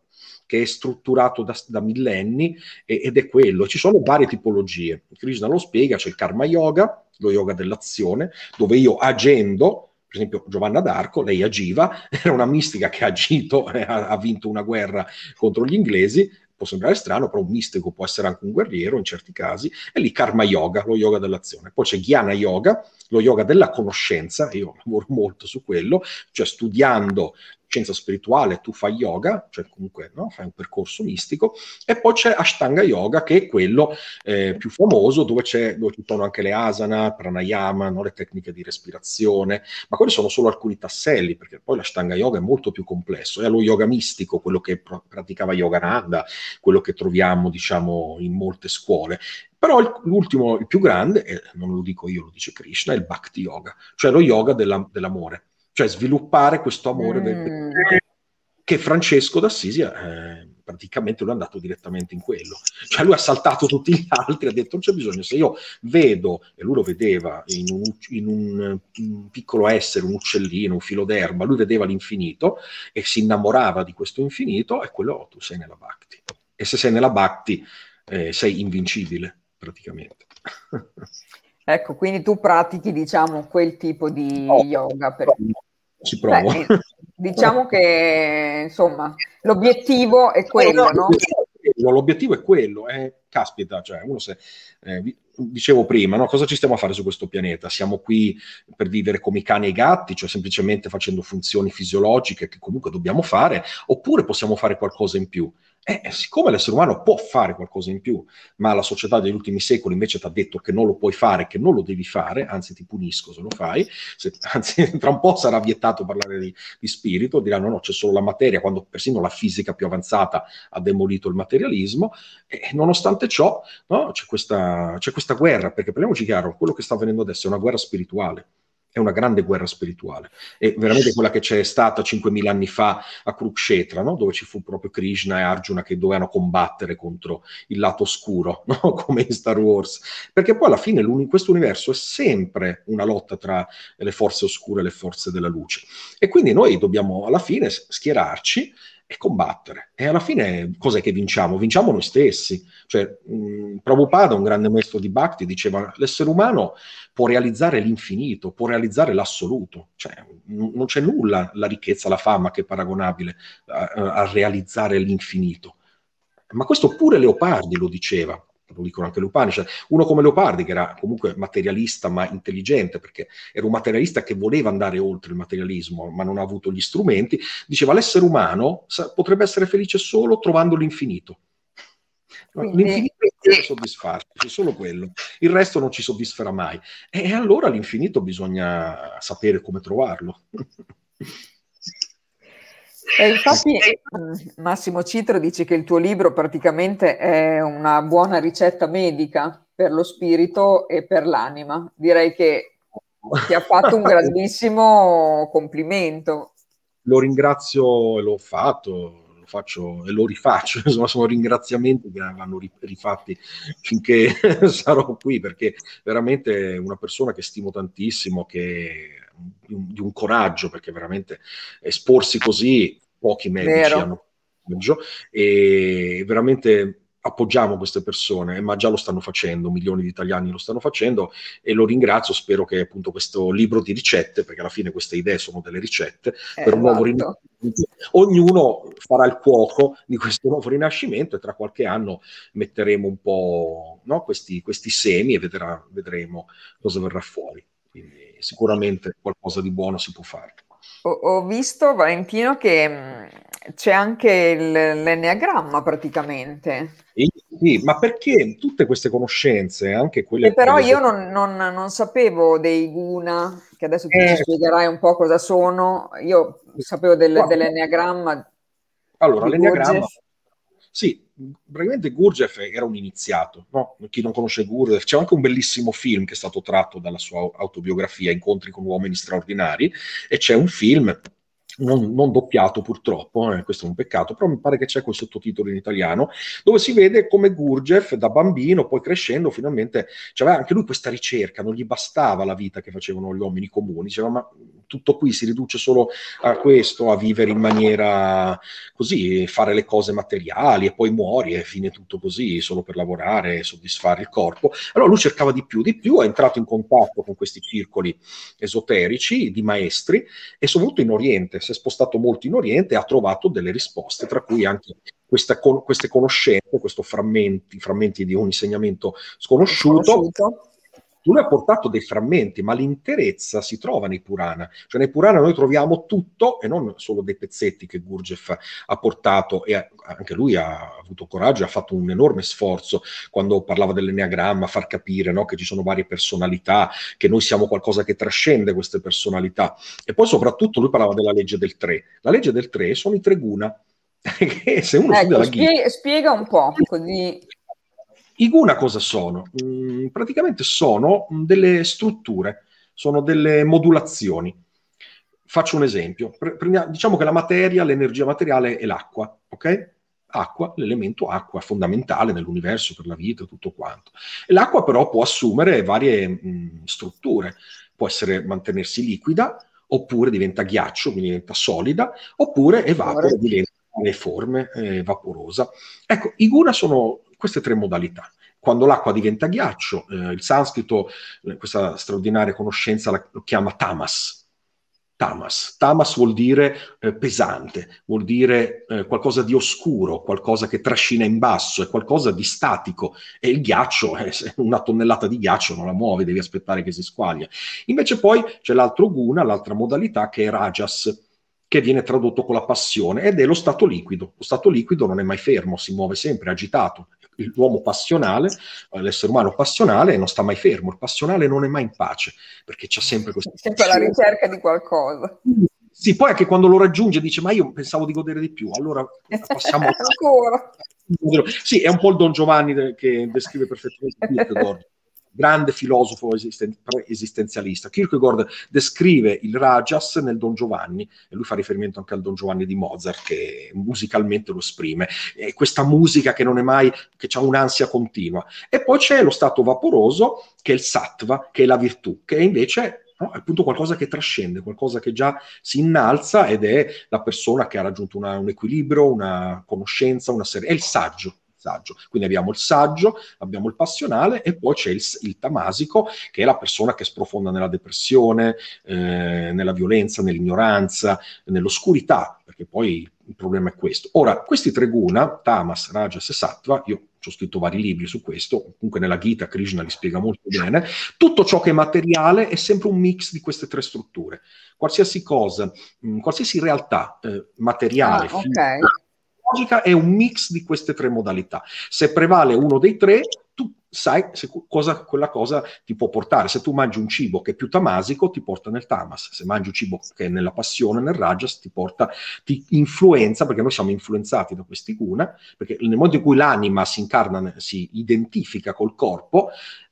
che è strutturato da, da millenni e, ed è quello. Ci sono varie tipologie. Krishna lo spiega, c'è il karma yoga, lo yoga dell'azione, dove io agendo, per esempio Giovanna d'Arco, lei agiva, (laughs) era una mistica che ha agito, eh, ha, vinto una guerra contro gli inglesi, può sembrare strano, però un mistico può essere anche un guerriero in certi casi, e lì karma yoga, lo yoga dell'azione. Poi c'è Ghiana yoga, lo yoga della conoscenza, io lavoro molto su quello, cioè studiando scienza spirituale, tu fai yoga, cioè comunque no? fai un percorso mistico, e poi c'è Ashtanga Yoga, che è quello eh, più famoso, dove, dove ci sono anche le asana, pranayama, no? le tecniche di respirazione, ma quelli sono solo alcuni tasselli, perché poi l'Ashtanga Yoga è molto più complesso, è lo yoga mistico, quello che pr- praticava Yogananda, quello che troviamo, diciamo, in molte scuole. Però il, l'ultimo, il più grande, e non lo dico io, lo dice Krishna, è il Bhakti Yoga, cioè lo yoga della, dell'amore cioè sviluppare questo amore mm. del, che Francesco d'Assisi eh, praticamente lui è andato direttamente in quello. Cioè lui ha saltato tutti gli altri, ha detto non c'è bisogno, se io vedo, e lui lo vedeva in un, in un, un piccolo essere, un uccellino, un filo d'erba, lui vedeva l'infinito e si innamorava di questo infinito e quello oh, tu sei nella Bhakti. E se sei nella Bhakti eh, sei invincibile praticamente. (laughs) Ecco, quindi tu pratichi, diciamo, quel tipo di oh, yoga. Per... Ci provo. Beh, diciamo che, insomma, l'obiettivo è quello, no? L'obiettivo è quello, eh, caspita, cioè uno se, eh, dicevo prima, no? cosa ci stiamo a fare su questo pianeta? Siamo qui per vivere come i cani e i gatti, cioè semplicemente facendo funzioni fisiologiche che comunque dobbiamo fare, oppure possiamo fare qualcosa in più? Eh, siccome l'essere umano può fare qualcosa in più, ma la società degli ultimi secoli invece ti ha detto che non lo puoi fare, che non lo devi fare, anzi ti punisco se lo fai, se, (laughs) anzi tra un po' sarà vietato parlare di, di, spirito, diranno no, c'è solo la materia, quando persino la fisica più avanzata ha demolito il materialismo, e nonostante ciò no, c'è, questa, c'è questa guerra, perché parliamoci chiaro, quello che sta avvenendo adesso è una guerra spirituale è una grande guerra spirituale. È veramente quella che c'è stata 5.000 anni fa a Kurukshetra, no? dove ci fu proprio Krishna e Arjuna che dovevano combattere contro il lato oscuro, (laughs) no? come in Star Wars. Perché poi alla fine questo universo è sempre una lotta tra le forze oscure e le forze della luce. E quindi noi dobbiamo alla fine schierarci e combattere. E alla fine cos'è che vinciamo? Vinciamo noi stessi. Cioè, mh, Prabhupada, un grande maestro di Bhakti, diceva l'essere umano può realizzare l'infinito, può realizzare l'assoluto. Cioè, n- non c'è nulla, la ricchezza, la fama, che è paragonabile a, a realizzare l'infinito. Ma questo pure Leopardi lo diceva lo dicono anche Lupanished, uno come Leopardi che era comunque materialista ma intelligente perché era un materialista che voleva andare oltre il materialismo ma non ha avuto gli strumenti, diceva l'essere umano potrebbe essere felice solo trovando l'infinito. Quindi... L'infinito è soddisfarci, c'è solo quello, il resto non ci soddisferà mai. E allora l'infinito bisogna sapere come trovarlo. (laughs) E infatti mm, Massimo Citro dice che il tuo libro praticamente è una buona ricetta medica per lo spirito e per l'anima. Direi che ti ha fatto un (laughs) grandissimo complimento. Lo ringrazio e l'ho fatto, lo faccio e lo rifaccio, (laughs) insomma sono ringraziamenti che vanno rifatti finché (laughs) sarò qui perché veramente una persona che stimo tantissimo, che di un, di un, coraggio, perché veramente esporsi così pochi medici Vero. hanno coraggio e veramente appoggiamo queste persone, ma già lo stanno facendo, milioni di italiani lo stanno facendo e lo ringrazio, spero che appunto questo libro di ricette, perché alla fine queste idee sono delle ricette, eh, per un nuovo esatto. rinascimento, ognuno farà il cuoco di questo nuovo rinascimento e tra qualche anno metteremo un po' no, questi, questi, semi e vedrà, vedremo cosa verrà fuori. Quindi sicuramente qualcosa di buono si può fare. Ho, ho visto, Valentino, che mh, c'è anche il, l'enneagramma praticamente. Sì, ma perché tutte queste conoscenze, anche quelle... E però io non, non, non, sapevo dei guna, che adesso ti eh, spiegherai un po' cosa sono, io sapevo del, dell'enneagramma. Allora, l'enneagramma... Sì, praticamente Gurdjieff era un iniziato, no? chi non conosce Gurdjieff, c'è anche un bellissimo film che è stato tratto dalla sua autobiografia, Incontri con uomini straordinari, e c'è un film non, non, doppiato purtroppo, eh, questo è un peccato, però mi pare che c'è quel sottotitolo in italiano, dove si vede come Gurdjieff da bambino, poi crescendo, finalmente aveva anche lui questa ricerca, non gli bastava la vita che facevano gli uomini comuni, diceva ma tutto qui si riduce solo a questo, a vivere in maniera così, fare le cose materiali e poi muori e fine tutto così, solo per lavorare e soddisfare il corpo. Allora lui cercava di più, di più, è entrato in contatto con questi circoli esoterici di maestri e soprattutto in Oriente, si è spostato molto in Oriente e ha trovato delle risposte, tra cui anche questa, queste conoscenze, questi frammenti, frammenti di un insegnamento sconosciuto. sconosciuto lui ha portato dei frammenti, ma l'interezza si trova nei Purana. Cioè nei Purana noi troviamo tutto e non solo dei pezzetti che Gurdjieff ha portato e anche lui ha avuto coraggio, ha fatto un enorme sforzo quando parlava dell'enneagramma, far capire no, che ci sono varie personalità, che noi siamo qualcosa che trascende queste personalità. E poi soprattutto lui parlava della legge del 3. La legge del 3 sono i tre guna. (laughs) se uno ecco, la spie- spiega un po' così i guna cosa sono? Mm, praticamente sono delle strutture, sono delle modulazioni. Faccio un esempio. Prendiamo, diciamo che la materia, l'energia materiale è l'acqua, ok? Acqua, l'elemento acqua, fondamentale nell'universo per la vita tutto quanto. E l'acqua però può assumere varie mh, strutture. Può essere mantenersi liquida, oppure diventa ghiaccio, quindi diventa solida, oppure evapora, diventa le forme, eh, vaporosa. Ecco, i guna sono queste tre modalità. Quando l'acqua diventa ghiaccio, eh, il sanscrito, eh, questa straordinaria conoscenza la, lo chiama tamas. Tamas. Tamas vuol dire eh, pesante, vuol dire eh, qualcosa di oscuro, qualcosa che trascina in basso, è qualcosa di statico. E il ghiaccio, eh, una tonnellata di ghiaccio non la muovi, devi aspettare che si squaglia. Invece poi c'è l'altro guna, l'altra modalità che è rajas, che viene tradotto con la passione ed è lo stato liquido. Lo stato liquido non è mai fermo, si muove sempre, agitato l'uomo passionale, eh, l'essere umano passionale non sta mai fermo, il passionale non è mai in pace, perché c'è sempre questa... Sempre la ricerca di qualcosa. Sì, poi anche quando lo raggiunge dice ma io pensavo di godere di più, allora passiamo... (laughs) Ancora. Sì, è un po' il Don Giovanni che descrive perfettamente Kierkegaard (laughs) grande filosofo esisten- esistenzialista. Kierkegaard descrive il Rajas nel Don Giovanni, e lui fa riferimento anche al Don Giovanni di Mozart, che musicalmente lo esprime. E questa musica che non è mai, che ha un'ansia continua. E poi c'è lo stato vaporoso, che è il sattva, che è la virtù, che è invece No? Appunto qualcosa che trascende, qualcosa che già si innalza ed è la persona che ha raggiunto una, un equilibrio, una conoscenza, una serie. È il saggio, saggio. Quindi abbiamo il saggio, abbiamo il passionale e poi c'è il, il tamasico, che è la persona che sprofonda nella depressione, eh, nella violenza, nell'ignoranza, nell'oscurità, perché poi il problema è questo. Ora, questi tre guna, tamas, rajas e sattva, io ho scritto vari libri su questo, comunque nella Gita Krishna li spiega molto bene, tutto ciò che è materiale è sempre un mix di queste tre strutture. Qualsiasi cosa, mh, qualsiasi realtà eh, materiale, ah, okay logica è un mix di queste tre modalità. Se prevale uno dei tre, tu sai se cosa quella cosa ti può portare. Se tu mangi un cibo che è più tamasico, ti porta nel tamas. Se mangi un cibo che è nella passione, nel rajas, ti porta, ti influenza, perché noi siamo influenzati da questi guna, perché nel momento in cui l'anima si incarna, si identifica col corpo,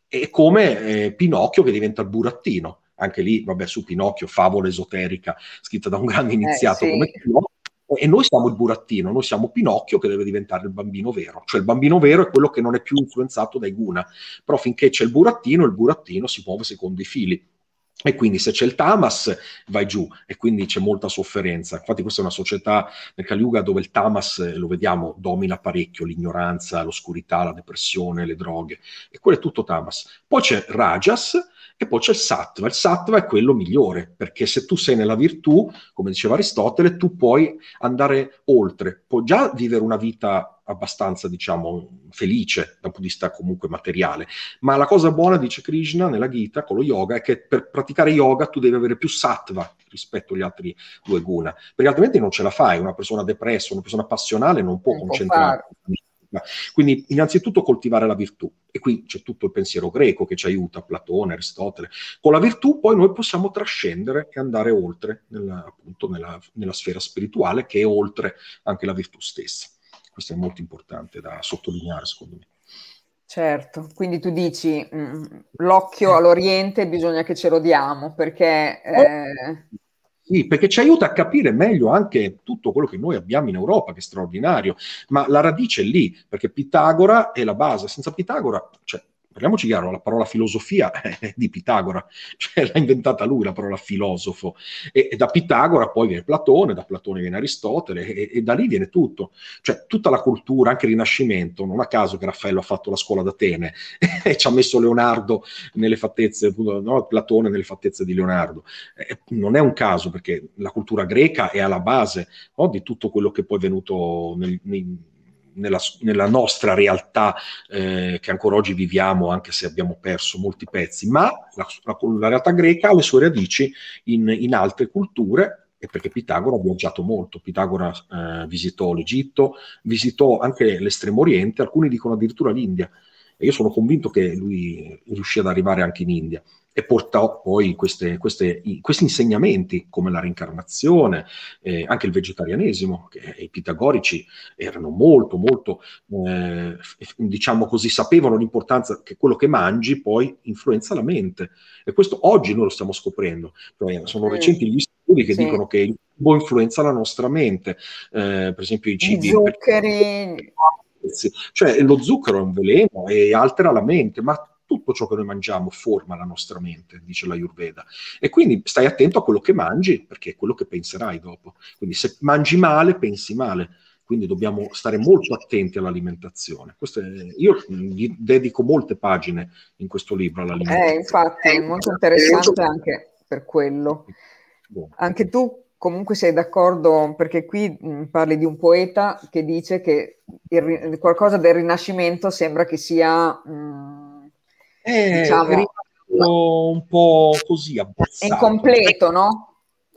è come eh, Pinocchio che diventa il burattino. Anche lì, vabbè, su Pinocchio, favola esoterica, scritta da un grande iniziato eh, sì. come Pinocchio, e noi siamo il burattino, noi siamo Pinocchio che deve diventare il bambino vero, cioè il bambino vero è quello che non è più influenzato dai guna, però finché c'è il burattino, il burattino si muove secondo i fili. E quindi se c'è il tamas vai giù e quindi c'è molta sofferenza. Infatti questa è una società nel Kaliuga dove il tamas, eh, lo vediamo, domina parecchio, l'ignoranza, l'oscurità, la depressione, le droghe. E quello è tutto tamas. Poi c'è rajas, e poi c'è il sattva. Il sattva è quello migliore, perché se tu sei nella virtù, come diceva Aristotele, tu puoi andare oltre, puoi già vivere una vita abbastanza, diciamo, felice dal punto di vista comunque materiale. Ma la cosa buona, dice Krishna nella Gita, con lo yoga, è che per praticare yoga tu devi avere più sattva rispetto agli altri due guna, perché altrimenti non ce la fai. Una persona depressa, una persona passionale non può non concentrarsi. Quindi innanzitutto coltivare la virtù e qui c'è tutto il pensiero greco che ci aiuta, Platone, Aristotele. Con la virtù poi noi possiamo trascendere e andare oltre, nella, appunto nella, nella sfera spirituale che è oltre anche la virtù stessa. Questo è molto importante da sottolineare secondo me. Certo, quindi tu dici mh, mm, l'occhio all'Oriente bisogna che ce lo diamo perché... Eh... Sì, perché ci aiuta a capire meglio anche tutto quello che noi abbiamo in Europa, che è straordinario, ma la radice è lì, perché Pitagora è la base, senza Pitagora, cioè, parliamoci chiaro, la parola filosofia (laughs) è di Pitagora, cioè l'ha inventata lui la parola filosofo, e, e da Pitagora poi viene Platone, da Platone viene Aristotele, e, e, da lì viene tutto, cioè tutta la cultura, anche il Rinascimento, non a caso che Raffaello ha fatto la scuola d'Atene (laughs) e ci ha messo Leonardo nelle fattezze, no, Platone nelle fattezze di Leonardo, eh, non è un caso perché la cultura greca è alla base no, di tutto quello che poi è venuto nel, nei, nella, nella nostra realtà eh, che ancora oggi viviamo, anche se abbiamo perso molti pezzi, ma la, la, la realtà greca ha le sue radici in, in altre culture e perché Pitagora ha viaggiato molto. Pitagora eh, visitò l'Egitto, visitò anche l'estremo oriente, alcuni dicono addirittura l'India. E io sono convinto che lui riuscì ad arrivare anche in India e portò poi queste, queste, questi insegnamenti come la reincarnazione, eh, anche il vegetarianesimo, che i pitagorici erano molto, molto, eh, diciamo così, sapevano l'importanza che quello che mangi poi influenza la mente. E questo oggi noi lo stiamo scoprendo. Cioè, sono recenti gli studi che sì. dicono che il cibo influenza la nostra mente, eh, per esempio i cibi... Zuccheri... Cioè lo zucchero è un veleno e altera la mente, ma tutto ciò che noi mangiamo forma la nostra mente, dice la Ayurveda. E quindi stai attento a quello che mangi, perché è quello che penserai dopo. Quindi se mangi male, pensi male. Quindi dobbiamo stare molto attenti all'alimentazione. È, io gli dedico molte pagine in questo libro all'alimentazione. Eh, infatti, è molto interessante anche per quello. Anche tu comunque sei d'accordo, perché qui mh, parli di un poeta che dice che il, qualcosa del Rinascimento sembra che sia... Mh, è diciamo, un po' così abbozzato. Incompleto, no?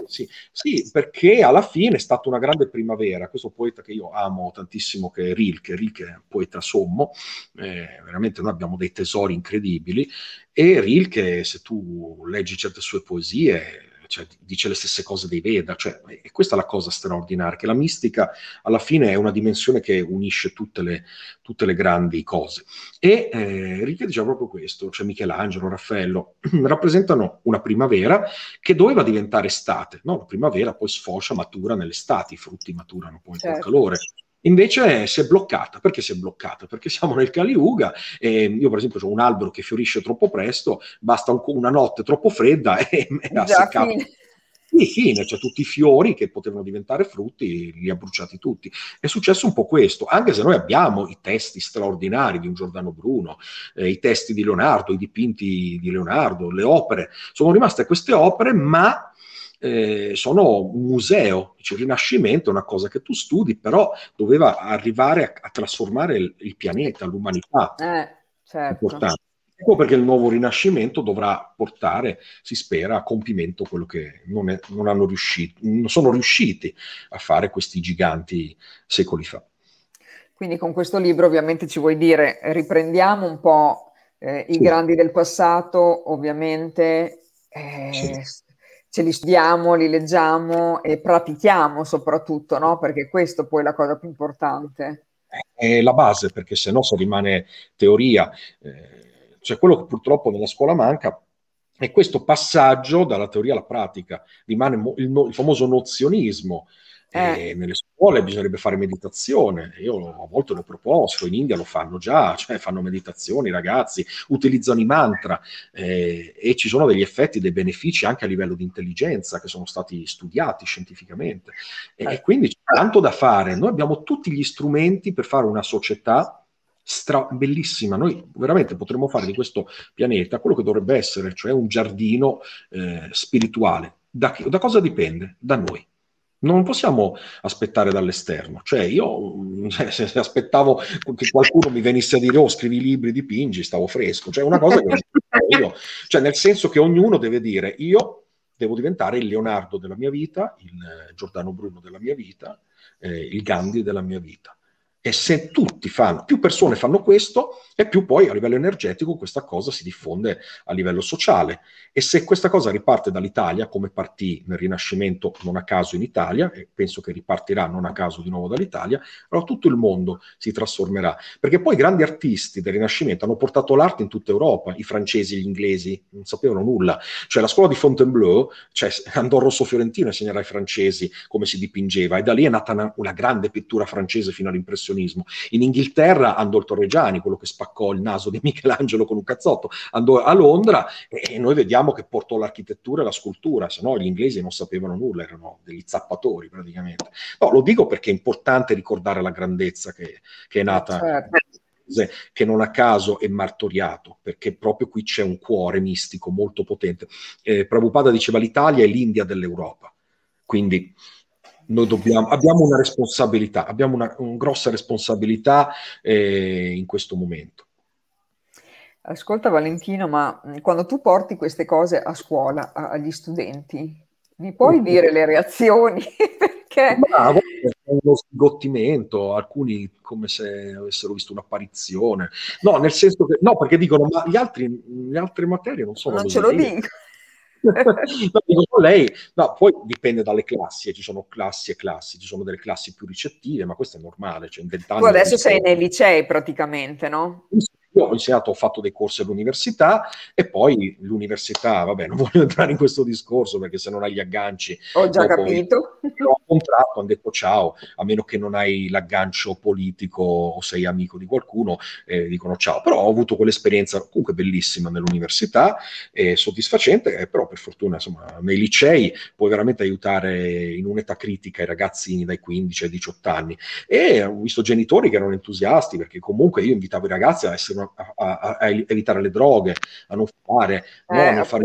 Sì, sì, perché alla fine è stata una grande primavera. Questo poeta che io amo tantissimo, che è Rilke, Rilke è un poeta sommo, eh, veramente noi abbiamo dei tesori incredibili. E Rilke, se tu leggi certe sue poesie, cioè, dice le stesse cose dei Veda, cioè, e questa è la cosa straordinaria, che la mistica alla fine è una dimensione che unisce tutte le, tutte le grandi cose. E eh, Ricche diceva proprio questo, cioè Michelangelo, Raffaello, (clears throat) rappresentano una primavera che doveva diventare estate, no? la primavera poi sfocia, matura nell'estate, i frutti maturano poi certo. col calore, Invece si è bloccata. Perché si è bloccata? Perché siamo nel Kali Yuga e io per esempio ho un albero che fiorisce troppo presto, basta un, una notte troppo fredda e, (laughs) e ha seccato. Sì, fine, cioè tutti i fiori che potevano diventare frutti li ha bruciati tutti. È successo un po' questo, anche se noi abbiamo i testi straordinari di un Giordano Bruno, eh, i testi di Leonardo, i dipinti di Leonardo, le opere. Sono rimaste queste opere, ma eh, sono un museo, il Rinascimento è una cosa che tu studi, però doveva arrivare a, a trasformare il, il, pianeta, l'umanità. Eh, certo. Importante. Ecco perché il nuovo Rinascimento dovrà portare, si spera, a compimento quello che non, è, non hanno riuscito, non sono riusciti a fare questi giganti secoli fa. Quindi con questo libro ovviamente ci vuoi dire, riprendiamo un po' eh, i sì. grandi del passato, ovviamente eh, sì ce li studiamo, li leggiamo e pratichiamo soprattutto, no? Perché questo poi è la cosa più importante. È la base, perché se no se rimane teoria. Eh, cioè quello che purtroppo nella scuola manca è questo passaggio dalla teoria alla pratica, rimane il, il famoso nozionismo, eh. nelle scuole bisognerebbe fare meditazione. Io a volte l'ho proposto, in India lo fanno già, cioè fanno meditazioni i ragazzi, utilizzano i mantra eh, e ci sono degli effetti, dei benefici anche a livello di intelligenza che sono stati studiati scientificamente. E, eh. quindi c'è tanto da fare. Noi abbiamo tutti gli strumenti per fare una società stra- bellissima. Noi veramente potremmo fare di questo pianeta quello che dovrebbe essere, cioè un giardino eh, spirituale. Da, da cosa dipende? Da noi Non possiamo aspettare dall'esterno. Cioè, io (laughs) se, aspettavo che qualcuno mi venisse a dire oh, scrivi libri, dipingi, stavo fresco. Cioè, una cosa che (laughs) io. Cioè, nel senso che ognuno deve dire io devo diventare il Leonardo della mia vita, il Giordano Bruno della mia vita, eh, il Gandhi della mia vita. E se tutti fanno, più persone fanno questo, e più poi a livello energetico questa cosa si diffonde a livello sociale. E se questa cosa riparte dall'Italia, come partì nel Rinascimento non a caso in Italia, e penso che ripartirà non a caso di nuovo dall'Italia, allora tutto il mondo si trasformerà. Perché poi i grandi artisti del Rinascimento hanno portato l'arte in tutta Europa, i francesi, gli inglesi, non sapevano nulla. Cioè la scuola di Fontainebleau, cioè (laughs) andò Rosso Fiorentino a insegnare ai francesi come si dipingeva, e da lì è nata una, una grande pittura francese fino all'impressionismo. In Inghilterra andò il Torregiani, quello che spaccò spaccò il naso di (laughs) Michelangelo con un cazzotto, andò a Londra e noi vediamo che portò l'architettura e la scultura, se no gli inglesi non sapevano nulla, erano degli zappatori praticamente. No, lo dico perché è importante ricordare la grandezza che, che è nata. Certo che non a caso è martoriato, perché proprio qui c'è un cuore mistico molto potente. Eh, Prabhupada diceva l'Italia è l'India dell'Europa, quindi noi dobbiamo, abbiamo una responsabilità, abbiamo una, una grossa responsabilità eh, in questo momento. Ascolta Valentino, ma quando tu porti queste cose a scuola, a, agli studenti, mi puoi dire le reazioni? (laughs) Perché... Ma, è uno sgottimento, alcuni come se avessero visto un'apparizione. No, nel senso che, no, perché dicono, ma gli altri, le altre materie non sono... Non ce lo dico no, dico lei, no, poi dipende dalle classi, eh, ci sono classi e classi, ci sono delle classi più ricettive, ma questo è normale. Cioè in tu adesso sei nei licei praticamente, no? Io ho insegnato, ho fatto dei corsi all'università e poi l'università, vabbè, non (laughs) voglio entrare in questo discorso perché se non hai gli agganci... Ho già capito. (laughs) Ho contratto, hanno detto ciao, a meno che non hai l'aggancio politico o sei amico di qualcuno, eh, dicono ciao. Però ho avuto quell'esperienza comunque bellissima nell'università, eh, soddisfacente, eh, però per fortuna, insomma, nei licei puoi veramente aiutare in un'età critica i ragazzini dai 15 ai 18 anni. E ho visto genitori che erano entusiasti perché comunque io invitavo i ragazzi a essere a, a, a, evitare le droghe, a non fare, eh, no, a fare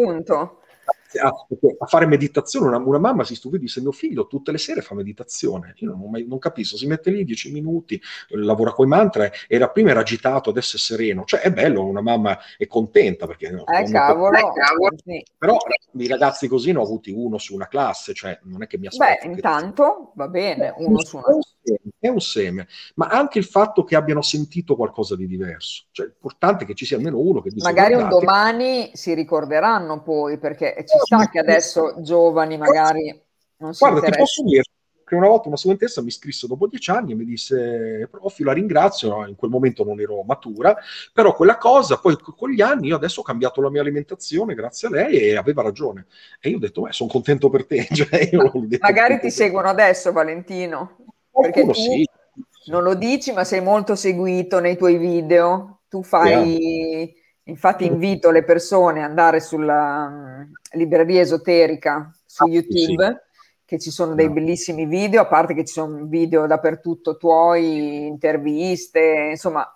a, a, fare meditazione. Una, una, mamma si stupì, disse: Mio figlio tutte le sere fa meditazione. Io non, mai, non capisco, si mette lì dieci minuti, lavora con i mantra. Era prima era agitato, adesso è sereno. Cioè, è bello, una mamma è contenta perché. Eh, cavolo, eh, cavolo. Sì. Però i ragazzi così ne ho avuti uno su una classe, cioè non è che mi aspetto. Beh, intanto va bene, uno su una è un seme, ma anche il fatto che abbiano sentito qualcosa di diverso. Cioè, è importante che ci sia almeno uno che dice Magari un domani si ricorderanno poi, perché ci sta che adesso giovani magari non si Guarda, ti posso dire che una volta una studentessa mi scrisse dopo dieci anni e mi disse prof la ringrazio, in quel momento non ero matura, però quella cosa, poi con gli anni io adesso ho cambiato la mia alimentazione grazie a lei e aveva ragione. E io ho detto, sono contento per te. (laughs) Cioè, magari ti seguono adesso Valentino, perché tu sì. non lo dici ma sei molto seguito nei tuoi video, tu fai... Yeah Infatti invito le persone ad andare sulla um, libreria esoterica su ah, YouTube, sì. che ci sono dei no. bellissimi video, a parte che ci sono video dappertutto tuoi, interviste, insomma,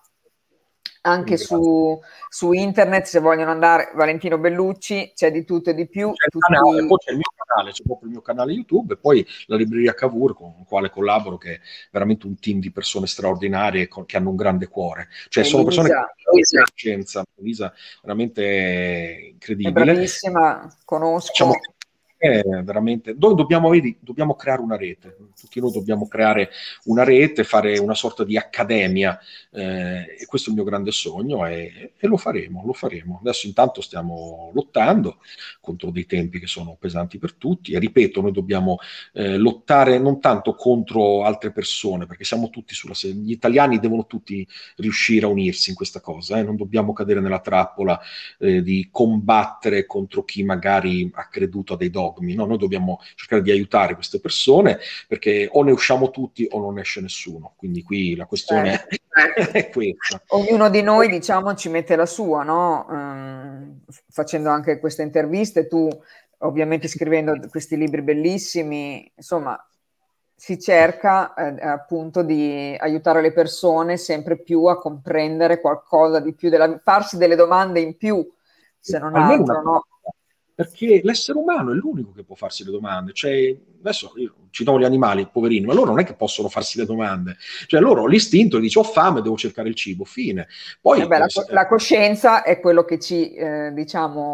anche su, su, internet se vogliono andare Valentino Bellucci c'è di tutto e di più c'è, tutti... canale, poi c'è il mio canale c'è proprio il mio canale youtube e poi la libreria Cavour con la quale collaboro che è veramente un team di persone straordinarie con, che hanno un grande cuore. Cioè e sono Lisa, persone che hanno scienza Lisa veramente incredibile. È bravissima conosco. Diciamo, è veramente. Noi dobbiamo, vedi, dobbiamo creare una rete. Tutti noi dobbiamo creare una rete fare una sorta di accademia. Eh, e questo è il mio grande sogno e, e, lo faremo lo faremo. Adesso intanto stiamo lottando contro dei tempi che sono pesanti per tutti. E ripeto noi dobbiamo eh, lottare non tanto contro altre persone perché siamo tutti sulla gli italiani devono tutti riuscire a unirsi in questa cosa eh? non dobbiamo cadere nella trappola eh, di combattere contro chi magari ha creduto a dei dogmi dogmi, no? noi dobbiamo cercare di aiutare queste persone perché o ne usciamo tutti o non esce nessuno, quindi qui la questione eh. (laughs) è questa. Ognuno di noi diciamo ci mette la sua, no? um, facendo anche queste interviste, tu ovviamente scrivendo questi libri bellissimi, insomma si cerca eh, appunto di aiutare le persone sempre più a comprendere qualcosa di più, della, farsi delle domande in più, se non Almeno altro, no? Perché l'essere umano è l'unico che può farsi le domande. Cioè, adesso io citavo gli animali, poverini, ma loro non è che possono farsi le domande. Cioè, loro l'istinto dice ho fame, devo cercare il cibo, fine. Poi, eh beh, la, eh, la, coscienza è quello che ci, eh, diciamo,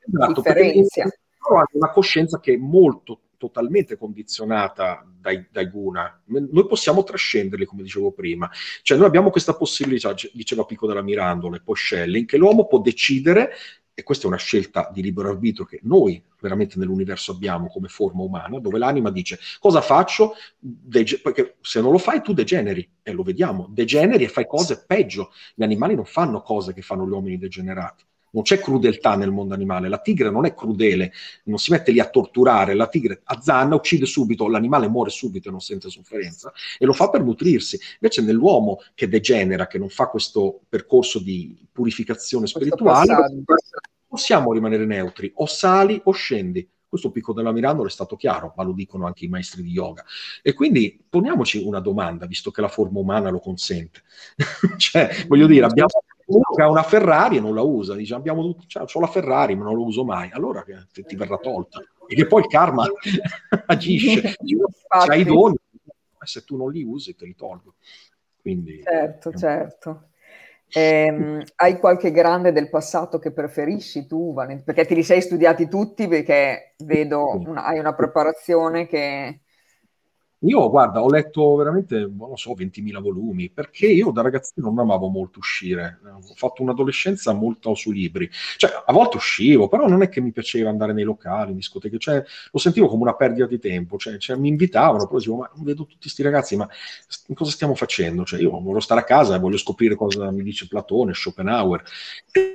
esatto, differenzia. Loro hanno una coscienza che è molto totalmente condizionata dai, dai, guna. Noi possiamo trascenderli, come dicevo prima. Cioè, noi abbiamo questa possibilità, diceva Pico della Mirandola e poi Schelling, che l'uomo può decidere e questa è una scelta di libero arbitro che noi veramente nell'universo abbiamo come forma umana, dove l'anima dice cosa faccio, Dege- perché se non lo fai tu degeneri, e lo vediamo, degeneri e fai cose peggio. Gli animali non fanno cose che fanno gli uomini degenerati. Non c'è crudeltà nel mondo animale, la tigre non è crudele, non si mette lì a torturare, la tigre azzanna, uccide subito, l'animale muore subito e non sente sofferenza e lo fa per nutrirsi. Invece nell'uomo che degenera, che non fa questo percorso di purificazione spirituale, possiamo rimanere neutri, o sali o scendi. Questo picco della Mirandola è stato chiaro, ma lo dicono anche i maestri di yoga. E quindi poniamoci una domanda, visto che la forma umana lo consente. (laughs) cioè, voglio dire, abbiamo uno che ha una Ferrari e non la usa, dice abbiamo cioè, ho la Ferrari ma non la uso mai, allora che ti verrà tolta. E che poi il karma (laughs) agisce, (laughs) c'hai i doni, se tu non li usi te li tolgo. Quindi, certo, certo. Eh, hai qualche grande del passato che preferisci tu, Valent- perché te li sei studiati tutti, perché vedo una, hai una preparazione che io, guarda, ho letto veramente, non so, 20.000 volumi, perché io da ragazzino non amavo molto uscire. Ho fatto un'adolescenza molto sui libri. Cioè, a volte uscivo, però non è che mi piaceva andare nei locali, in discoteche. Cioè, lo sentivo come una perdita di tempo. Cioè, cioè mi invitavano, però dicevo, ma vedo tutti questi ragazzi, ma cosa stiamo facendo? Cioè, io voglio stare a casa e voglio scoprire cosa mi dice Platone, Schopenhauer.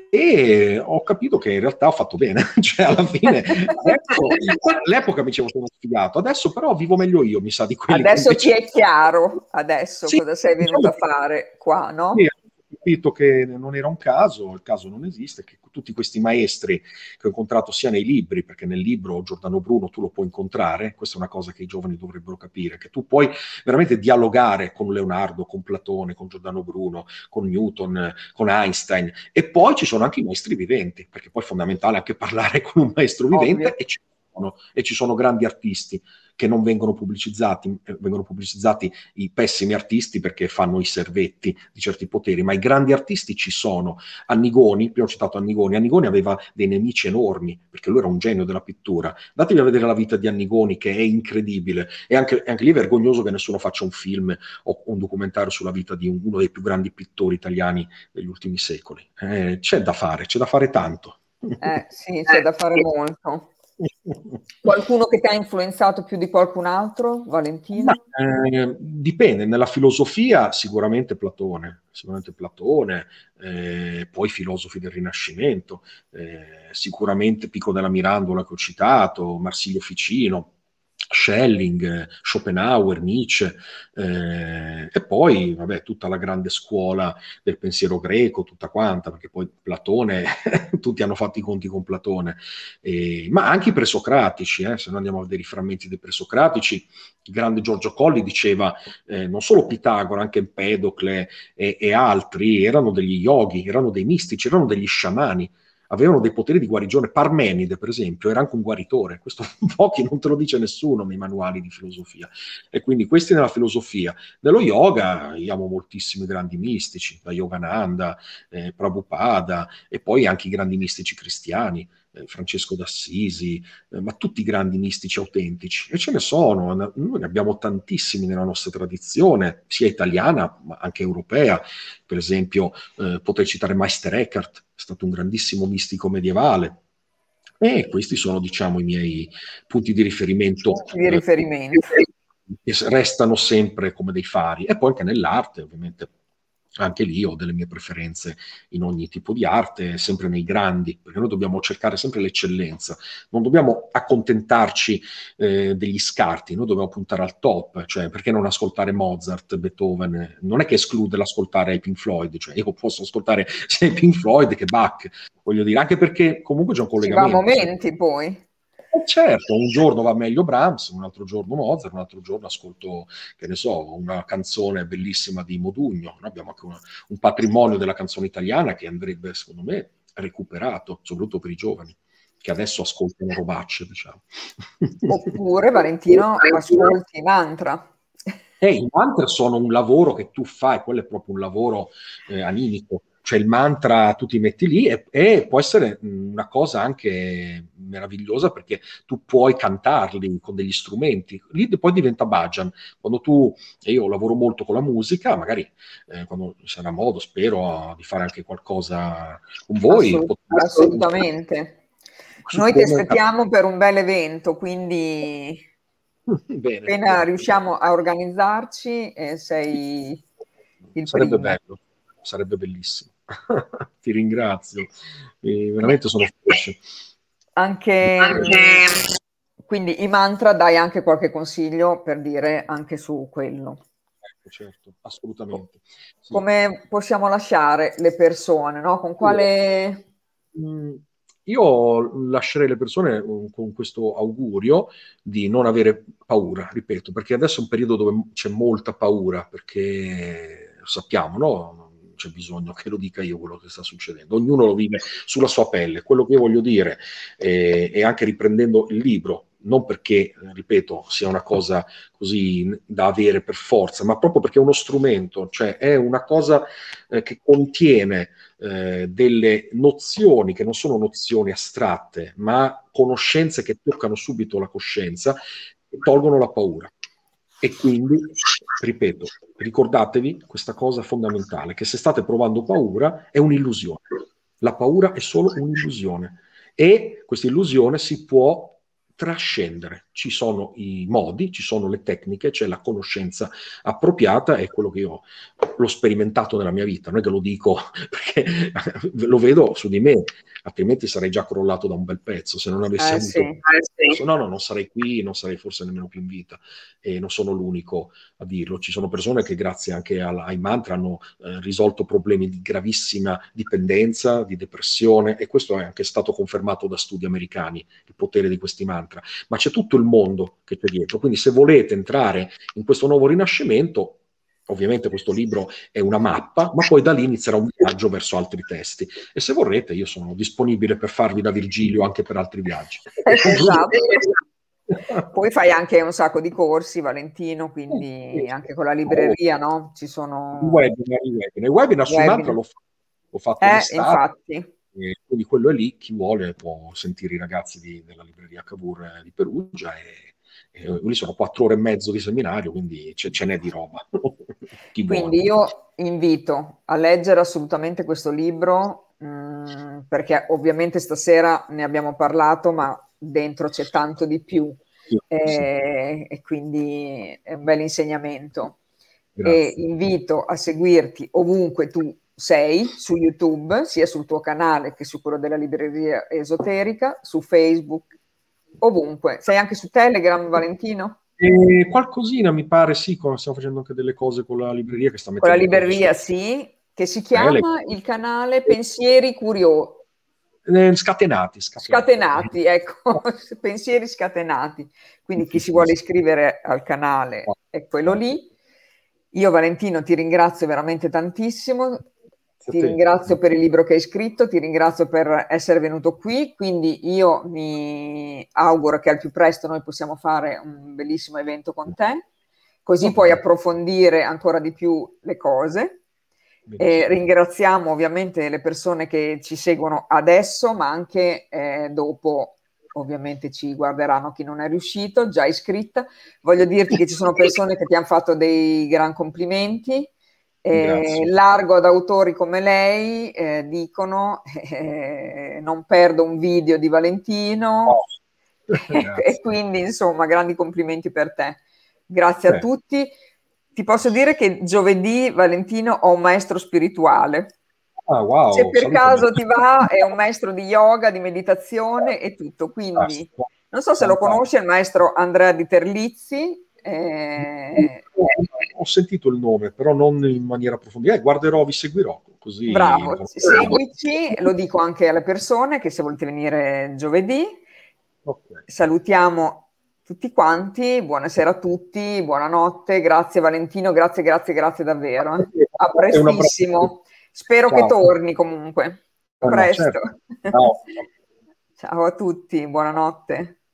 E ho capito che in realtà ho fatto bene. (laughs) cioè, alla fine, ecco, (laughs) all'epoca mi dicevo sono sfigato. Adesso però vivo meglio io, mi sa di quelli Adesso ci è chiaro, adesso sì, cosa sei venuto diciamo, a fare qua, no? Sì, ho capito che non era un caso, il caso non esiste, che tutti questi maestri che ho incontrato sia nei libri, perché nel libro Giordano Bruno tu lo puoi incontrare, questa è una cosa che i giovani dovrebbero capire, che tu puoi veramente dialogare con Leonardo, con Platone, con Giordano Bruno, con Newton, con Einstein, e poi ci sono anche i maestri viventi, perché poi è fondamentale anche parlare (laughs) con un maestro vivente e ci, sono, e ci sono grandi artisti che non vengono pubblicizzati, eh, vengono pubblicizzati i pessimi artisti perché fanno i servetti di certi poteri, ma i grandi artisti ci sono. Annigoni, prima ho citato Annigoni, Annigoni aveva dei nemici enormi perché lui era un genio della pittura. Datevi a vedere la vita di Annigoni che è incredibile e anche, anche lì è vergognoso che nessuno faccia un film o un documentario sulla vita di un, uno dei più grandi pittori italiani degli ultimi secoli. Eh, c'è da fare, c'è da fare tanto. Eh, sì, c'è da fare molto. Qualcuno che ti ha influenzato più di qualcun altro, Valentino? Eh, dipende, nella filosofia sicuramente Platone, sicuramente Platone, eh, poi filosofi del Rinascimento, eh, sicuramente Pico della Mirandola che ho citato, Marsilio Ficino, Schelling, Schopenhauer, Nietzsche eh, e poi vabbè, tutta la grande scuola del pensiero greco, tutta quanta, perché poi Platone, (laughs) tutti hanno fatto i conti con Platone, eh, ma anche i presocratici, eh, se noi andiamo a vedere i frammenti dei presocratici, il grande Giorgio Colli diceva eh, non solo Pitagora, anche Empedocle e, e altri erano degli yogi, erano dei mistici, erano degli sciamani avevano dei poteri di guarigione. Parmenide, per esempio, era anche un guaritore. Questo (laughs) pochi non te lo dice nessuno nei manuali di filosofia. E quindi questi nella filosofia. Nello yoga io amo moltissimi grandi mistici, da Yogananda, eh, Prabhupada e poi anche i grandi mistici cristiani. Eh, Francesco d'Assisi, eh, ma tutti i grandi mistici autentici. E ce ne sono, noi ne abbiamo tantissimi nella nostra tradizione, sia italiana ma anche europea. Per esempio, eh, potrei citare Meister Eckhart, è stato un grandissimo mistico medievale. E questi sono, diciamo, i miei punti di riferimento. Di riferimento. che restano sempre come dei fari. E poi anche nell'arte, ovviamente anche lì ho delle mie preferenze in ogni tipo di arte, sempre nei grandi, perché noi dobbiamo cercare sempre l'eccellenza, non dobbiamo accontentarci eh, degli scarti, noi dobbiamo puntare al top, cioè perché non ascoltare Mozart, Beethoven, non è che esclude l'ascoltare i Pink Floyd, cioè io posso ascoltare sia i Pink Floyd che Bach, voglio dire, anche perché comunque c'è un collegamento. Ci va a momenti poi. Eh, certo, un giorno va meglio Brahms, un altro giorno Mozart, un altro giorno ascolto, che ne so, una canzone bellissima di Modugno. Noi abbiamo anche una, un patrimonio della canzone italiana che andrebbe, secondo me, recuperato, soprattutto per i giovani. che adesso ascoltano robacce, diciamo. Oppure, Valentino, (laughs) ascolti mantra. Eh, i mantra sono un lavoro che tu fai, quello è proprio un lavoro eh, animico cioè il mantra tu ti metti lì e, e, può essere una cosa anche meravigliosa perché tu puoi cantarli con degli strumenti, lì poi diventa bhajan. Quando tu, e io lavoro molto con la musica, magari eh, quando sarà modo, spero di fare anche qualcosa con voi. Assolut- assolutamente. Noi ti aspettiamo per un bel evento, quindi (laughs) bene, appena bene. riusciamo a organizzarci eh, sei il Sarebbe primo. bello, sarebbe bellissimo. (laughs) Ti ringrazio, e veramente sono felice. Anche, anche, quindi i mantra dai anche qualche consiglio per dire anche su quello. Ecco, certo, assolutamente. Sì. Come possiamo lasciare le persone, no? Con quale... Mm, io lascerei le persone mm, con questo augurio di non avere paura, ripeto, perché adesso è un periodo dove c'è molta paura, perché lo sappiamo, no? C'è bisogno che lo dica io quello che sta succedendo. Ognuno lo vive sulla sua pelle. Quello che io voglio dire, eh, anche riprendendo il libro, non perché, ripeto, sia una cosa così da avere per forza, ma proprio perché è uno strumento, cioè è una cosa eh, che contiene eh, delle nozioni che non sono nozioni astratte, ma conoscenze che toccano subito la coscienza e tolgono la paura. E quindi, ripeto, ricordatevi questa cosa fondamentale, che se state provando paura è un'illusione. La paura è solo un'illusione e questa illusione si può trascendere. Ci sono i modi, ci sono le tecniche, c'è la conoscenza appropriata, è quello che io l'ho sperimentato nella mia vita, non è che lo dico (laughs) perché (laughs) lo vedo su di me, altrimenti sarei già crollato da un bel pezzo, se non avessi eh, avuto... Sì. No, no, non sarei qui, non sarei forse nemmeno più in vita e non sono l'unico a dirlo. Ci sono persone che grazie anche ai mantra hanno eh, risolto problemi di gravissima dipendenza, di depressione e questo è anche stato confermato da studi americani, il potere di questi mantra. Ma c'è tutto il mondo che c'è dietro, quindi se volete entrare in questo nuovo rinascimento, Ovviamente questo libro è una mappa, ma poi da lì inizierà un viaggio verso altri testi. E se vorrete, io sono disponibile per farvi da Virgilio anche per altri viaggi. (laughs) Esatto. (laughs) Poi fai anche un sacco di corsi, Valentino, quindi anche con la libreria, no? Ci sono... I webinar, i webinar. I webinar su Mantra l'ho, l'ho fatto eh, infatti. Quindi quello è lì, chi vuole può sentire i ragazzi di, della libreria Cavour di Perugia e eh, lì sono quattro ore e mezzo di seminario, quindi ce, ce n'è di roba. (laughs) quindi io invito a leggere assolutamente questo libro, mh, mm, perché ovviamente stasera ne abbiamo parlato, ma dentro c'è tanto di più. Sì, e, sì. e, quindi è un bel insegnamento. Grazie. E invito a seguirti ovunque tu sei su YouTube, sia sul tuo canale che su quello della libreria esoterica, su Facebook, ovunque. Sei anche su Telegram, Valentino? E qualcosina mi pare, sì, stiamo facendo anche delle cose con la libreria che sta mettendo. Con la libreria, sì, che si chiama Tele... il canale Pensieri Curiosi. Eh, scatenati, scatenati, scatenati. ecco, (laughs) pensieri scatenati. Quindi chi si vuole iscrivere al canale è quello lì. Io Valentino ti ringrazio veramente tantissimo, ti ringrazio per il libro che hai scritto, ti ringrazio per essere venuto qui, quindi io mi auguro che al più presto noi possiamo fare un bellissimo evento con te, così puoi approfondire ancora di più le cose. E ringraziamo ovviamente le persone che ci seguono adesso, ma anche eh, dopo ovviamente ci guarderanno chi non è riuscito, già iscritta. Voglio dirti che ci sono (laughs) persone che ti hanno fatto dei gran complimenti eh, largo ad autori come lei, eh, dicono eh, non perdo un video di Valentino oh. (laughs) e quindi insomma grandi complimenti per te. Grazie Beh. a tutti. Ti posso dire che giovedì Valentino ho un maestro spirituale. Ah, wow, Se per caso ti va, è un maestro di yoga, di meditazione e tutto. Quindi non so se lo conosci, è il maestro Andrea Di Terlizzi, eh, ho sentito il nome, però non in maniera approfondita. Eh, guarderò, vi seguirò. Così Bravo, seguici, lo dico anche alle persone che se volete venire giovedì. Okay. Salutiamo tutti quanti, buonasera a tutti, buonanotte, grazie Valentino, grazie, grazie, grazie davvero. A prestissimo. Spero Ciao. che torni comunque. A presto. Certo. Ciao. (laughs) Ciao a tutti, buonanotte.